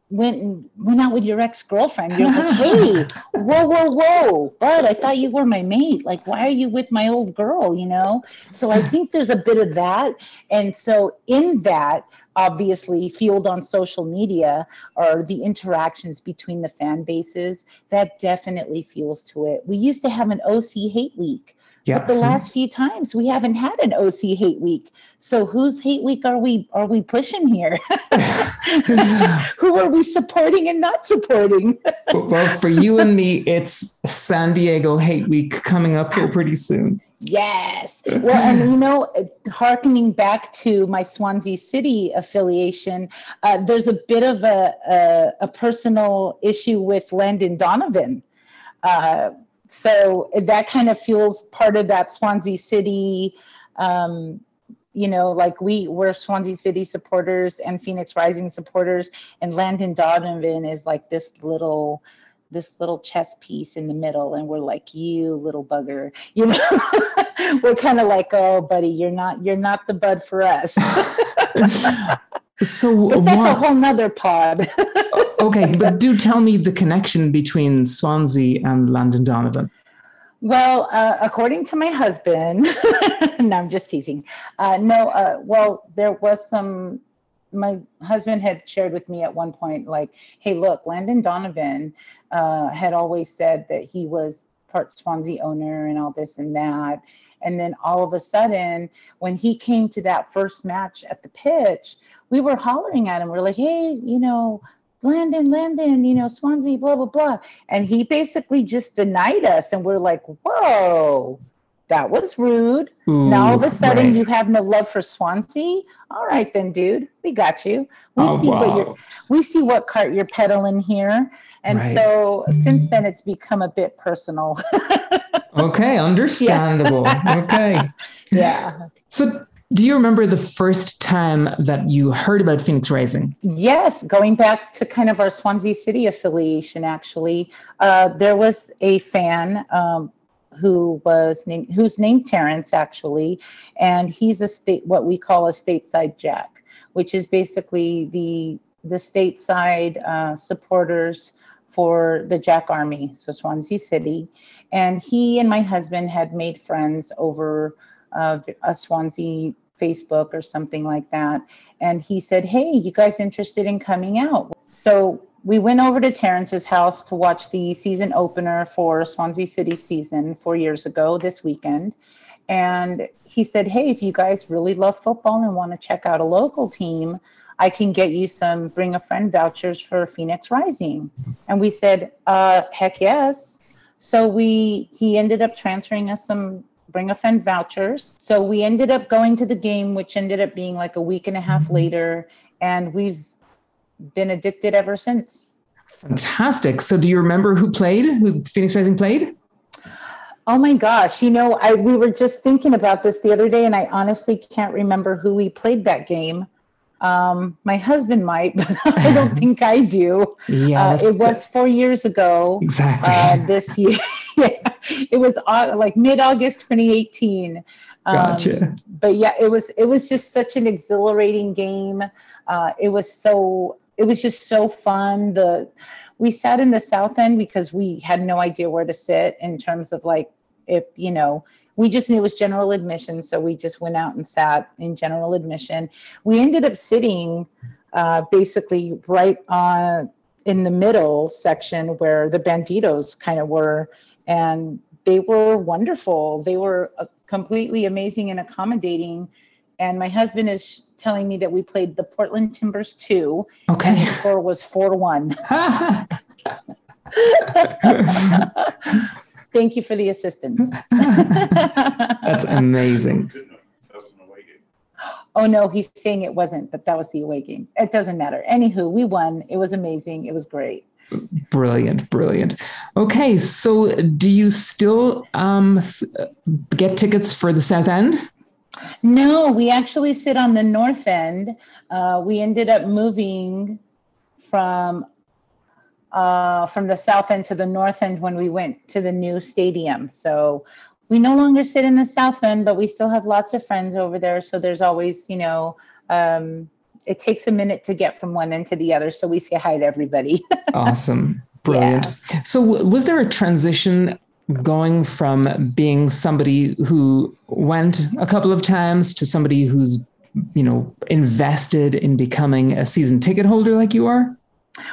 went and went out with your ex-girlfriend. You're like hey whoa whoa whoa bud i thought you were my mate. Like why are you with my old girl you know? So i think there's a bit of that. And so in that obviously fueled on social media are the interactions between the fan bases. That definitely fuels to it. We used to have an oc hate week Yeah. but the last few times we haven't had an oc hate week so whose hate week are we are we pushing here who are we supporting and not supporting well, for you and me, it's San Diego Hate Week coming up here pretty soon. Yes. Well, and you know, harkening back to my Swansea City affiliation, uh, there's a bit of a, a, a personal issue with Landon Donovan. Uh, so that kind of fuels part of that Swansea City. Um, you know, like we we're Swansea City supporters and Phoenix Rising supporters, and Landon Donovan is like this little this little chess piece in the middle and we're like you little bugger you know we're kind of like oh buddy you're not you're not the bud for us So, but that's a whole nother pod. Okay, but do tell me the connection between Swansea and Landon Donovan. well uh, according to my husband no i'm just teasing. Uh, no uh, well there was some my husband had shared with me at one point like hey look landon donovan uh, had always said that he was part swansea owner and all this and that. And then all of a sudden when he came to that first match at the pitch we were hollering at him we're like hey you know landon landon you know swansea blah blah blah and he basically just denied us and we're like whoa that was rude now all of a sudden right. you have no love for Swansea. All right then, dude, we got you. We Oh, see what you're we see what cart you're peddling here. And Right. so since then it's become a bit personal. Okay, understandable. Okay. yeah. So, do you remember the first time that you heard about Phoenix Rising? Yes, going back to kind of our Swansea City affiliation, actually, uh, there was a fan um, who was named, who's named Terrence, actually, and he's a state what we call a stateside Jack, which is basically the the stateside uh, supporters for the Jack Army, so Swansea City, and he and my husband had made friends over uh, a Swansea Facebook or something like that and he said, Hey, you guys interested in coming out? So we went over to Terrence's house to watch the season opener for Swansea City season four years ago this weekend. And he said, Hey, if you guys really love football and want to check out a local team, I can get you some bring a friend vouchers for Phoenix Rising. And we said, uh, heck yes. So we he ended up transferring us some bring a friend vouchers. So we ended up going to the game, which ended up being like a week and a half later, and we've been addicted ever since. Fantastic. So do you remember who played? Who Phoenix Rising played? Oh my gosh, you know, I we were just thinking about this the other day and I honestly can't remember who we played that game. Um, my husband might, but I don't think I do. Yeah, uh, it was four years ago. Exactly. Uh, this year, yeah, it was uh, like mid August 2018. Um, gotcha. But yeah, it was it was just such an exhilarating game. Uh, it was so it was just so fun. The we sat in the south end because we had no idea where to sit in terms of like if you know we just knew it was general admission so we just went out and sat in general admission we ended up sitting uh, basically right on in the middle section where the bandidos kind of were and they were wonderful they were uh, completely amazing and accommodating and my husband is telling me that we played the portland timbers 2 okay and the score was 4-1 Thank you for the assistance. That's amazing. Oh no, he's saying it wasn't, but that was the away game. It doesn't matter. Anywho, we won. It was amazing. It was great. Brilliant, brilliant. Okay, so do you still um, get tickets for the South End? No, we actually sit on the North End. Uh, we ended up moving from uh, from the south end to the north end when we went to the new stadium. So we no longer sit in the south end, but we still have lots of friends over there. So there's always, you know, um, it takes a minute to get from one end to the other. So we say hi to everybody. awesome. Brilliant. Yeah. So was there a transition going from being somebody who went a couple of times to somebody who's you know invested in becoming a season ticket holder like you are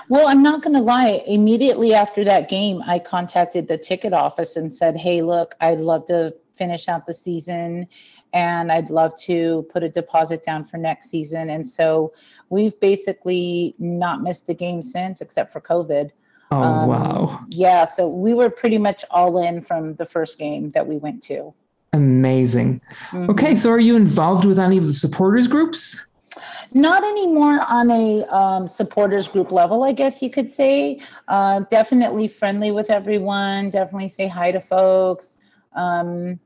well, I'm not going to lie. Immediately after that game, I contacted the ticket office and said, Hey, look, I'd love to finish out the season and I'd love to put a deposit down for next season. And so we've basically not missed a game since, except for COVID. Oh, um, wow. Yeah. So we were pretty much all in from the first game that we went to. Amazing. Mm-hmm. Okay. So are you involved with any of the supporters groups? Not anymore on a um, supporters group level, I guess you could say. Uh, definitely friendly with everyone, definitely say hi to folks. Um,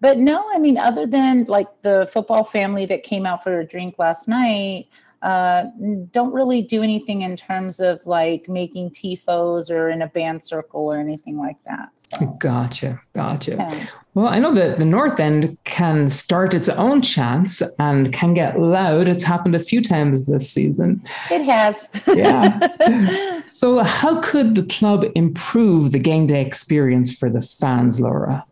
but no, I mean, other than like the football family that came out for a drink last night, uh, don't really do anything in terms of like making tifos or in a band circle or anything like that. So. Gotcha, gotcha. Yeah. Well, I know that the North End can start its own chants and can get loud. It's happened a few times this season. It has. yeah. so, how could the club improve the game day experience for the fans, Laura?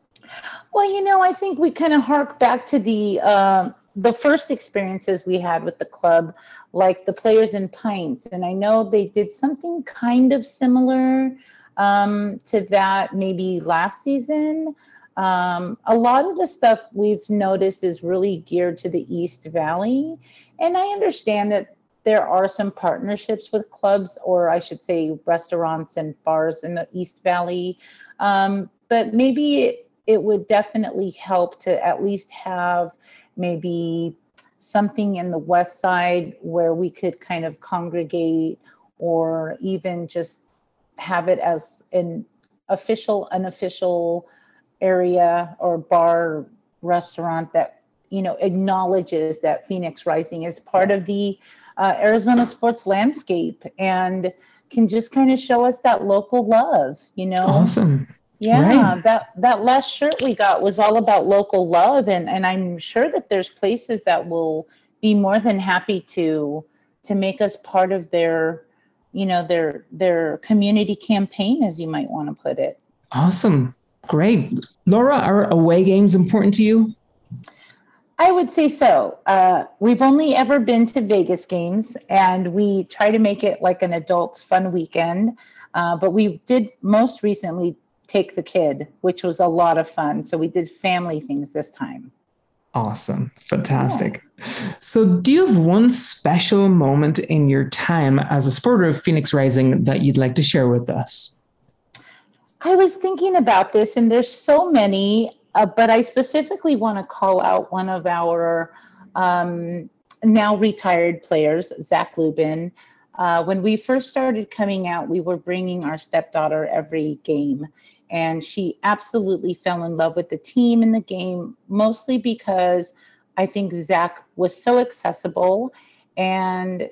Well, you know, I think we kind of hark back to the uh, the first experiences we had with the club, like the players in pints, and I know they did something kind of similar um, to that maybe last season. Um, a lot of the stuff we've noticed is really geared to the East Valley, and I understand that there are some partnerships with clubs, or I should say, restaurants and bars in the East Valley. Um, but maybe it, it would definitely help to at least have maybe something in the west side where we could kind of congregate or even just have it as an official unofficial area or bar restaurant that you know acknowledges that phoenix rising is part of the uh, arizona sports landscape and can just kind of show us that local love you know? Awesome yeah, right. that that last shirt we got was all about local love, and and I'm sure that there's places that will be more than happy to to make us part of their, you know, their their community campaign, as you might want to put it. Awesome, great, Laura. Are away games important to you? I would say so. Uh, we've only ever been to Vegas games, and we try to make it like an adults' fun weekend. Uh, but we did most recently take the kid, which was a lot of fun. So we did family things this time. Awesome. Fantastic. Yeah. So, do you have one special moment in your time as a supporter of Phoenix Rising that you'd like to share with us? I was thinking about this, and there's so many. Uh, but I specifically want to call out one of our um, now retired players, Zac Lubin. Uh, when we first started coming out, we were bringing our stepdaughter every game. And she absolutely fell in love with the team and the game, mostly because I think Zac was so accessible and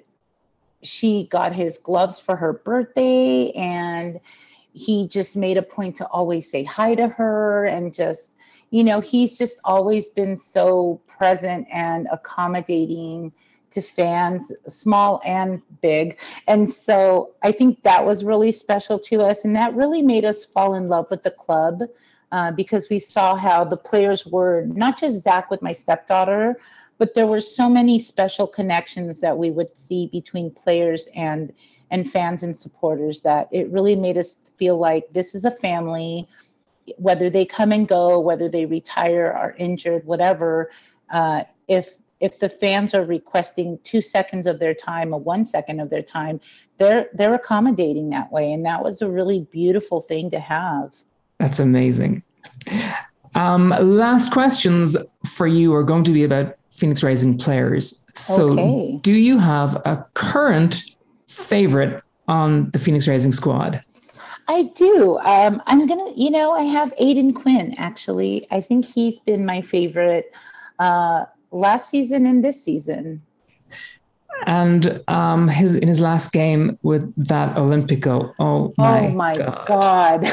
she got his gloves for her birthday and he just made a point to always say hi to her and just you know he's just always been so present and accommodating to fans small and big. And so i think that was really special to us and that really made us fall in love with the club uh, because we saw how the players were not just zac with my stepdaughter but there were so many special connections that we would see between players and and fans and supporters that it really made us feel like this is a family. Whether they come and go whether they retire are injured whatever uh, if if the fans are requesting two seconds of their time or one second of their time they're they're accommodating that way and that was a really beautiful thing to have that's amazing um, last questions for you are going to be about Phoenix Rising players. So, okay. do you have a current favorite on the Phoenix Rising squad? I do. Um, I'm gonna, you know, I have Aodhan Quinn. Actually, I think he's been my favorite uh, last season and this season. And um, his in his last game with that Olimpico. Oh my! Oh my God! God.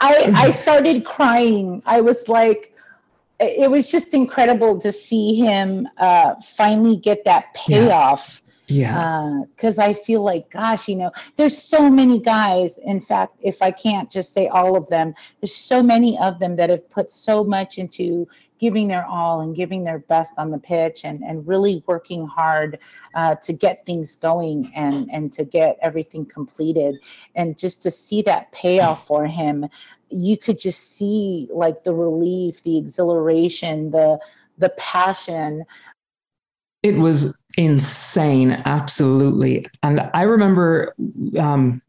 I I started crying. I was like, it was just incredible to see him uh, finally get that payoff. Yeah. Because uh, I feel like, gosh, you know, there's so many guys. In fact, if I can't just say all of them, there's so many of them that have put so much into giving their all and giving their best on the pitch and, and really working hard uh, to get things going and, and to get everything completed. And just to see that payoff for him you could just see like the relief, the exhilaration, the the passion. It was insane, absolutely. And I remember um,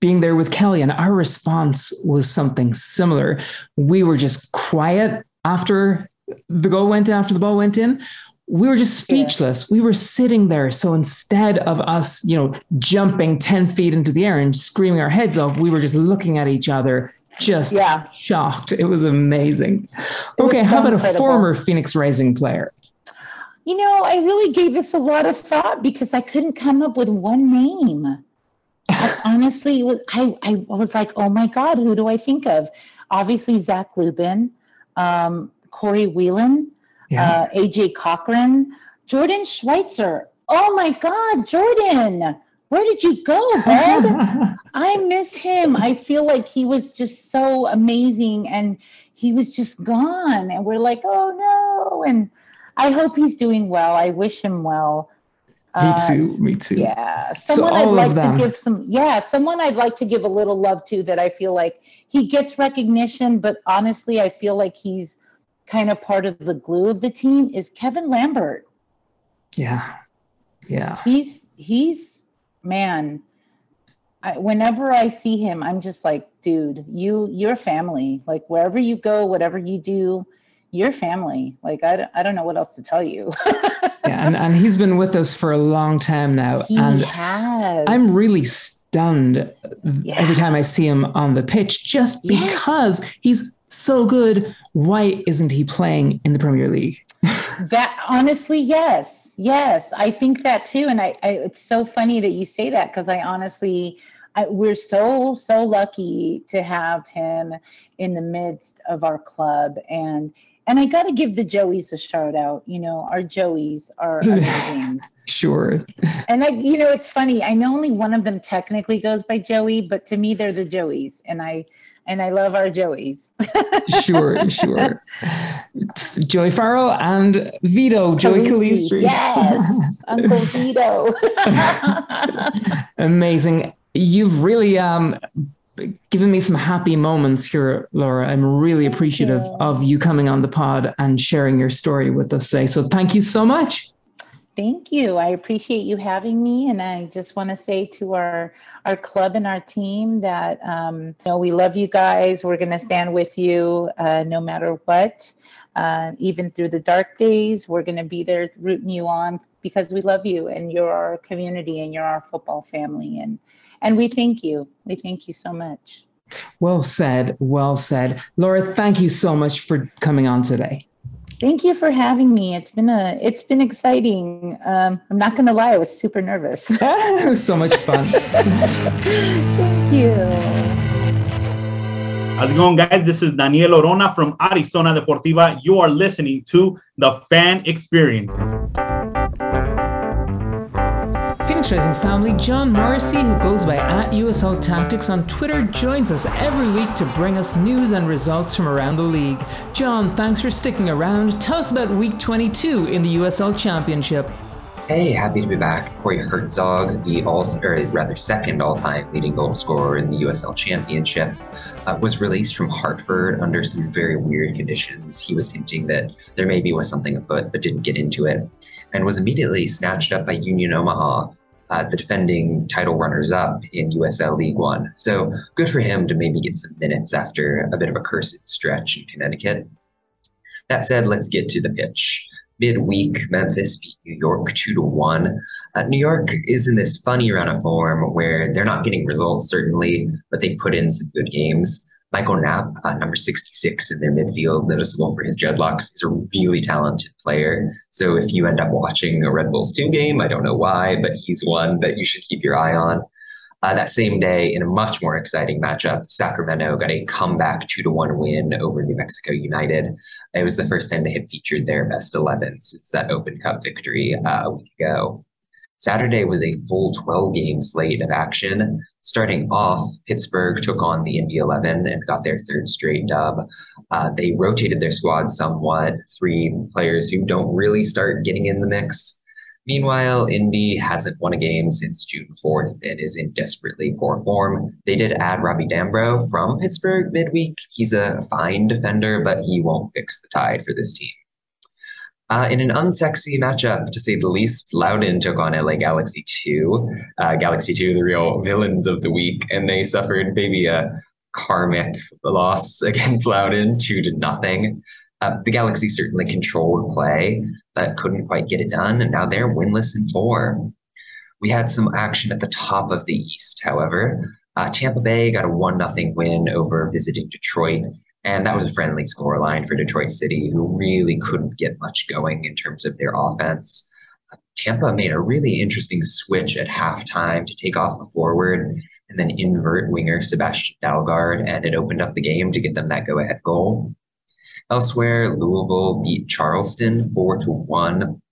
being there with Kelley, and our response was something similar. We were just quiet after the goal went in, after the ball went in. We were just speechless. Yeah. We were sitting there. So instead of us, you know, jumping 10 feet into the air and screaming our heads off, we were just looking at each other just yeah. shocked. It was amazing. It okay, was so how about incredible. a former Phoenix Rising player? You know, I really gave this a lot of thought because I couldn't come up with one name. I honestly, I, I was like, oh my God, who do I think of? Obviously, Zac Lubin, um, Corey Whelan, yeah. uh, AJ Cochran, Jordan Schweitzer. Oh my God, Jordan where did you go, bud? I miss him. I feel like he was just so amazing and he was just gone. And we're like, oh no. And I hope he's doing well. I wish him well. Me too. Me too. Yeah. Someone so I'd like to give some, yeah, someone I'd like to give a little love to that I feel like he gets recognition, but honestly, I feel like he's kind of part of the glue of the team is Kevon Lambert. Yeah. Yeah. He's, he's, man, I, whenever I see him, I'm just like, dude, you, you're family. Like wherever you go, whatever you do, you're family. Like I, I don't know what else to tell you. yeah, and, and he's been with us for a long time now. He and has. I'm really stunned yeah. every time I see him on the pitch just because yes. he's so good. Why isn't he playing in the Premier League? that honestly, yes Yes, I think that too. And I, I it's so funny that you say that because I honestly, I, we're so, so lucky to have him in the midst of our club. And, and I got to give the Joeys a shout out. You know, our Joeys are amazing. sure. And I, you know, it's funny. I know only one of them technically goes by Joey, but to me, they're the Joeys. And I, and I love our Joeys. sure, sure. Joey Farrell and Vito, Joey Calistri. Yes, Uncle Vito. Amazing. You've really um, given me some happy moments here, Laura. I'm really appreciative you. of you coming on the pod and sharing your story with us today. So thank you so much. Thank you. I appreciate you having me, and I just want to say to our our club and our team that um, you know we love you guys. We're going to stand with you uh, no matter what, uh, even through the dark days. We're going to be there rooting you on because we love you, and you're our community, and you're our football family, and and we thank you. We thank you so much. Well said. Well said, Laura. Thank you so much for coming on today. Thank you for having me. It's been a it's been exciting. Um, I'm not going to lie, I was super nervous. it was so much fun. Thank you. How's it going, guys? This is Daniel Orona from Arizona Deportiva. You are listening to the Fan Experience. Rising family, John Morrissey, who goes by at USL Tactics on Twitter, joins us every week to bring us news and results from around the league. John, thanks for sticking around. Tell us about week 22 in the USL Championship. Hey, happy to be back. Corey Hertzog, the all, or rather second all-time leading goal scorer in the USL Championship, uh, was released from Hartford under some very weird conditions. He was hinting that there maybe was something afoot, but didn't get into it, and was immediately snatched up by Union Omaha, uh, the defending title runners up in USL League One. So good for him to maybe get some minutes after a bit of a cursed stretch in Connecticut. That said, let's get to the pitch. Midweek, Memphis beat New York two to one. Uh, New York is in this funny run of form where they're not getting results certainly, but they put in some good games. Michael Knapp, uh, number 66 in their midfield, noticeable for his dreadlocks, He's a really talented player. So if you end up watching a Red Bulls 2 game, I don't know why, but he's one that you should keep your eye on. Uh, that same day, in a much more exciting matchup, Sacramento got a comeback 2 to 1 win over New Mexico United. It was the first time they had featured their best 11 since that Open Cup victory uh, a week ago. Saturday was a full 12 game slate of action. Starting off, Pittsburgh took on the Indy 11 and got their third straight dub. Uh, they rotated their squad somewhat, three players who don't really start getting in the mix. Meanwhile, Indy hasn't won a game since June 4th and is in desperately poor form. They did add Robbie Dambrot from Pittsburgh midweek. He's a fine defender, but he won't fix the tide for this team. Uh, in an unsexy matchup, to say the least, Loudoun took on LA Galaxy 2. Uh, Galaxy 2, the real villains of the week, and they suffered maybe a karmic loss against Loudoun, 2 to nothing. Uh, the Galaxy certainly controlled play, but couldn't quite get it done, and now they're winless in four. We had some action at the top of the East, however. Uh, Tampa Bay got a 1 0 win over visiting Detroit, and that was a friendly scoreline for Detroit City, who really couldn't get much going in terms of their offense. Tampa made a really interesting switch at halftime to take off a forward and then invert winger Sebastian Dalgaard, and it opened up the game to get them that go ahead goal. Elsewhere, Louisville beat Charleston 4 to 1.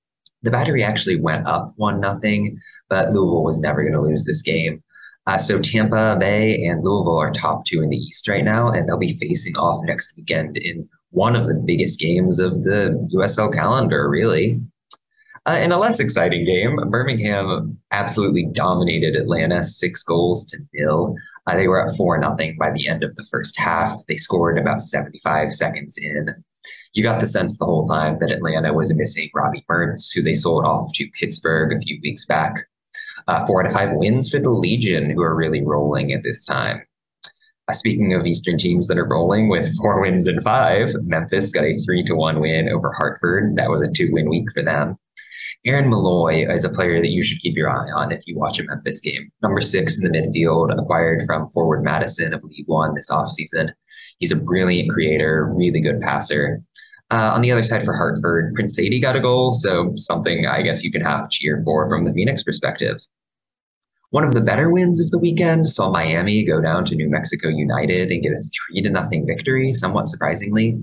The battery actually went up 1 0, but Louisville was never going to lose this game. Uh, so Tampa Bay and Louisville are top two in the East right now, and they'll be facing off next weekend in one of the biggest games of the USL calendar, really. Uh, in a less exciting game, Birmingham absolutely dominated Atlanta, six goals to nil. Uh, they were at four nothing by the end of the first half. They scored about 75 seconds in. You got the sense the whole time that Atlanta was missing Robbie Mertz, who they sold off to Pittsburgh a few weeks back. Uh, four out of five wins for the Legion, who are really rolling at this time. Uh, speaking of Eastern teams that are rolling with four wins and five, Memphis got a three to one win over Hartford. That was a two win week for them. Aaron Molloy is a player that you should keep your eye on if you watch a Memphis game. Number six in the midfield, acquired from Forward Madison of League One this offseason. He's a brilliant creator, really good passer. Uh, on the other side for Hartford, Prince Saydee got a goal, so something I guess you can half cheer for from the Phoenix perspective. One of the better wins of the weekend saw Miami go down to New Mexico United and get a three to nothing victory, somewhat surprisingly.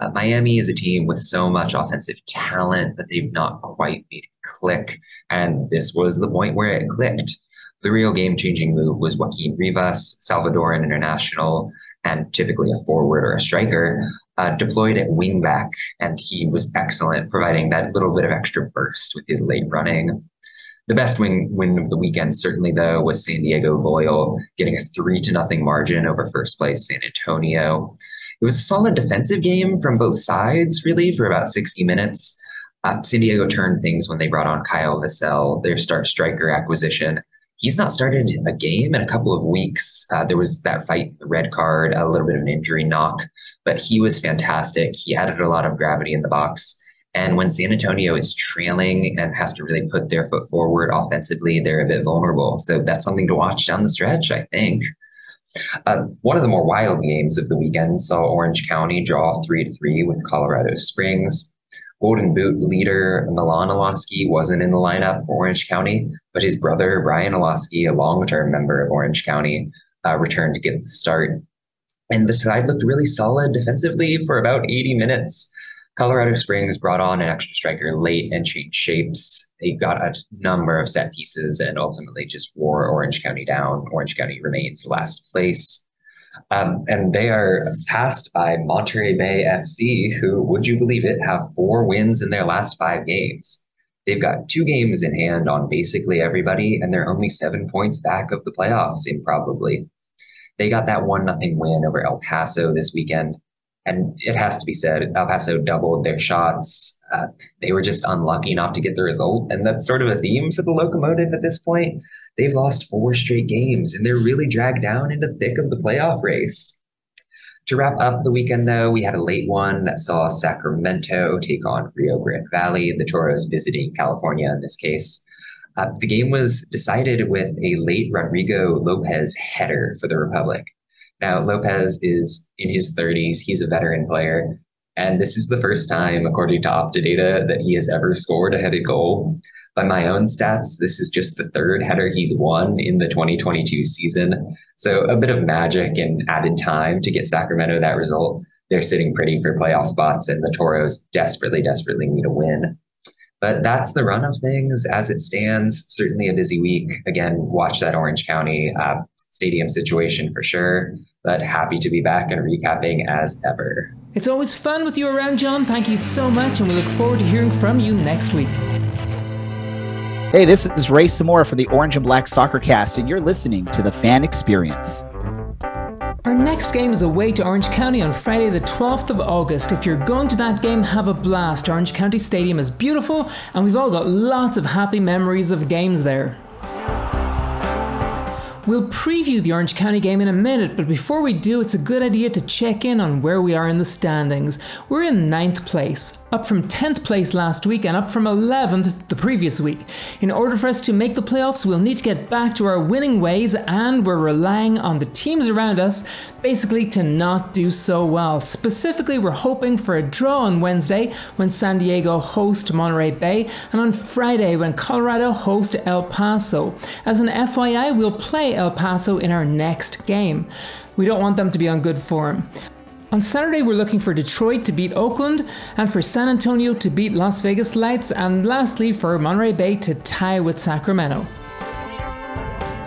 Uh, Miami is a team with so much offensive talent, but they've not quite made it click. And this was the point where it clicked. The real game changing move was Joaquin Rivas, Salvadoran international, and typically a forward or a striker, uh, deployed at wingback, and he was excellent, providing that little bit of extra burst with his late running. The best win win of the weekend, certainly though, was San Diego Loyal getting a three to nothing margin over first place San Antonio. It was a solid defensive game from both sides, really, for about 60 minutes. Uh, San Diego turned things when they brought on Kyle Vassell, their start striker acquisition. He's not started a game in a couple of weeks. Uh, there was that fight, the red card, a little bit of an injury knock, but he was fantastic. He added a lot of gravity in the box. And when San Antonio is trailing and has to really put their foot forward offensively, they're a bit vulnerable. So that's something to watch down the stretch, I think. Uh, one of the more wild games of the weekend saw Orange County draw 3 to 3 with Colorado Springs. Golden Boot leader Milan Iloski wasn't in the lineup for Orange County, but his brother Brian Iloski, a long-term member of Orange County, uh, returned to get the start. And the side looked really solid defensively for about 80 minutes. Colorado Springs brought on an extra striker late and changed shapes. They got a number of set pieces and ultimately just wore Orange County down. Orange County remains last place. Um, and they are passed by Monterey Bay FC, who, would you believe it, have four wins in their last five games. They've got two games in hand on basically everybody, and they're only seven points back of the playoffs, improbably. They got that one nothing win over El Paso this weekend. And it has to be said, El Paso doubled their shots. Uh, they were just unlucky not to get the result. And that's sort of a theme for the locomotive at this point. They've lost four straight games and they're really dragged down into the thick of the playoff race. To wrap up the weekend, though, we had a late one that saw Sacramento take on Rio Grande Valley, the Toros visiting California in this case. Uh, the game was decided with a late Rodrigo Lopez header for the Republic. Now, Lopez is in his 30s. He's a veteran player. And this is the first time, according to Opta data, that he has ever scored a headed goal. By my own stats, this is just the third header he's won in the 2022 season. So a bit of magic and added time to get Sacramento that result. They're sitting pretty for playoff spots, and the Toros desperately, desperately need a win. But that's the run of things as it stands. Certainly a busy week. Again, watch that Orange County uh, stadium situation for sure. But happy to be back and recapping as ever. It's always fun with you around, John. Thank you so much, and we look forward to hearing from you next week. Hey, this is Ray Samora for the Orange and Black Soccer Cast, and you're listening to the Fan Experience. Our next game is away to Orange County on Friday, the 12th of August. If you're going to that game, have a blast. Orange County Stadium is beautiful, and we've all got lots of happy memories of games there. We'll preview the Orange County game in a minute, but before we do, it's a good idea to check in on where we are in the standings. We're in ninth place, up from 10th place last week and up from 11th the previous week. In order for us to make the playoffs, we'll need to get back to our winning ways, and we're relying on the teams around us basically to not do so well. Specifically, we're hoping for a draw on Wednesday when San Diego host Monterey Bay, and on Friday when Colorado host El Paso. As an FYI, we'll play El Paso in our next game. We don't want them to be on good form. On Saturday, we're looking for Detroit to beat Oakland, and for San Antonio to beat Las Vegas Lights, and lastly, for Monterey Bay to tie with Sacramento.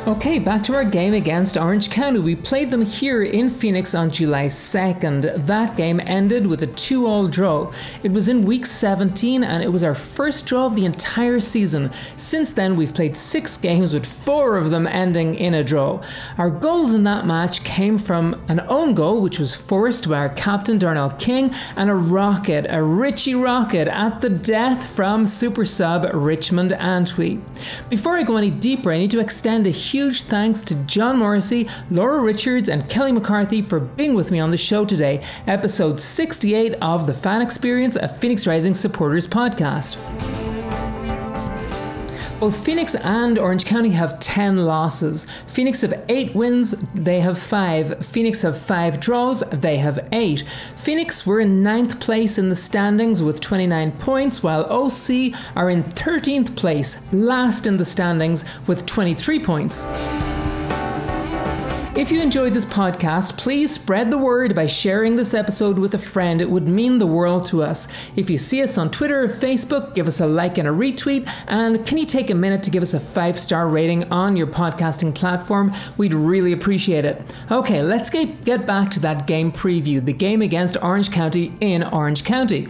Okay, back to our game against Orange County. We played them here in Phoenix on July 2nd. That game ended with a 2 all draw. It was in week 17 and it was our first draw of the entire season. Since then, we've played six games with four of them ending in a draw. Our goals in that match came from an own goal, which was forced by our captain Darnell King, and a rocket, a Richie rocket at the death from super sub Richmond Antwi. Before I go any deeper, I need to extend a huge thanks to John Morrissey, Laura Richards, and Kelley McCarthy for being with me on the show today, episode 68 of the Fan Experience, a Phoenix Rising Supporters podcast. Both Phoenix and Orange County have 10 losses. Phoenix have 8 wins, they have 5. Phoenix have 5 draws, they have 8. Phoenix were in 9th place in the standings with 29 points, while OC are in 13th place, last in the standings with 23 points. If you enjoyed this podcast, please spread the word by sharing this episode with a friend. It would mean the world to us. If you see us on Twitter or Facebook, give us a like and a retweet. And can you take a minute to give us a five star rating on your podcasting platform? We'd really appreciate it. Okay, let's get, get back to that game preview the game against Orange County in Orange County.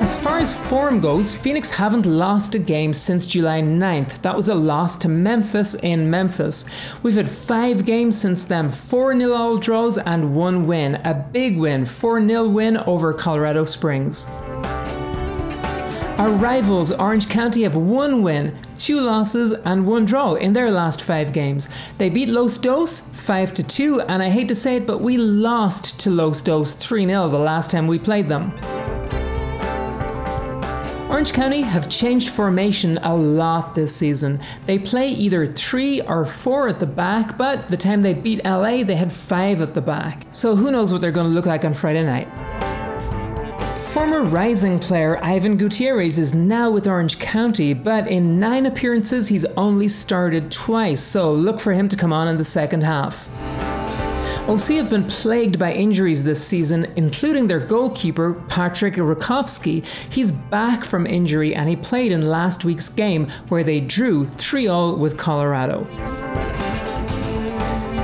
As far as form goes, Phoenix haven't lost a game since July 9th. That was a loss to Memphis in Memphis. We've had five games since then 4 nil all draws and one win. A big win, 4 0 win over Colorado Springs. Our rivals, Orange County, have one win, two losses, and one draw in their last five games. They beat Los Dos 5 to 2, and I hate to say it, but we lost to Los Dos 3 0 the last time we played them. Orange County have changed formation a lot this season. They play either three or four at the back, but the time they beat LA, they had five at the back. So who knows what they're going to look like on Friday night. Former Rising player Ivan Gutierrez is now with Orange County, but in nine appearances he's only started twice, so look for him to come on in the second half. OC have been plagued by injuries this season, including their goalkeeper, Patrick Rakovsky. He's back from injury and he played in last week's game where they drew 3 0 with Colorado.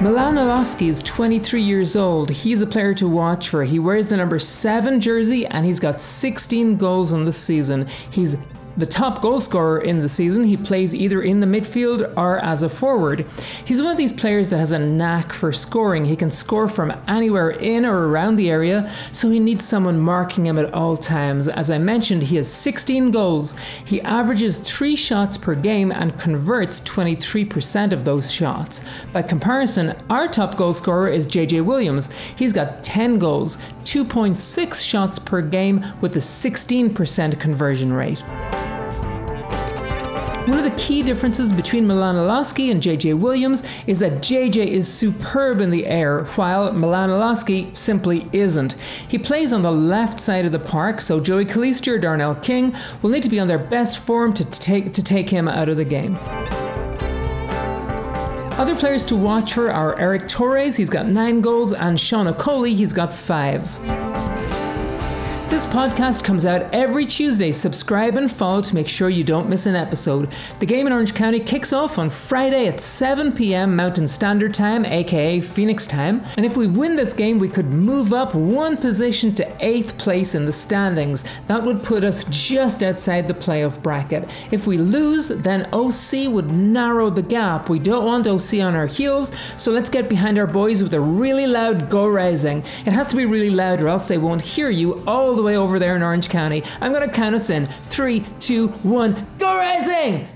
Milan Iloski is 23 years old. He's a player to watch for. He wears the number 7 jersey and he's got 16 goals on the season. He's the top goal scorer in the season. He plays either in the midfield or as a forward. He's one of these players that has a knack for scoring. He can score from anywhere in or around the area, so he needs someone marking him at all times. As I mentioned, he has 16 goals. He averages 3 shots per game and converts 23% of those shots. By comparison, our top goal scorer is JJ Williams. He's got 10 goals, 2.6 shots per game with a 16% conversion rate. One of the key differences between Milan Iloski and JJ Williams is that JJ is superb in the air, while Milan Iloski simply isn't. He plays on the left side of the park, so Joey Calistri or Darnell King will need to be on their best form to take, to take him out of the game. Other players to watch for are Eric Torres, he's got nine goals, and Sean Okoli, he's got five. This podcast comes out every Tuesday. Subscribe and follow to make sure you don't miss an episode. The game in Orange County kicks off on Friday at 7 p.m. Mountain Standard Time, aka Phoenix Time. And if we win this game, we could move up one position to eighth place in the standings. That would put us just outside the playoff bracket. If we lose, then OC would narrow the gap. We don't want OC on our heels, so let's get behind our boys with a really loud go rising. It has to be really loud or else they won't hear you all the way over there in Orange County. I'm gonna count us in. Three, two, one, go rising!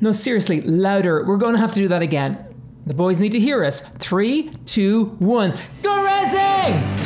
No, seriously, louder. We're gonna have to do that again. The boys need to hear us. Three, two, one, go rising!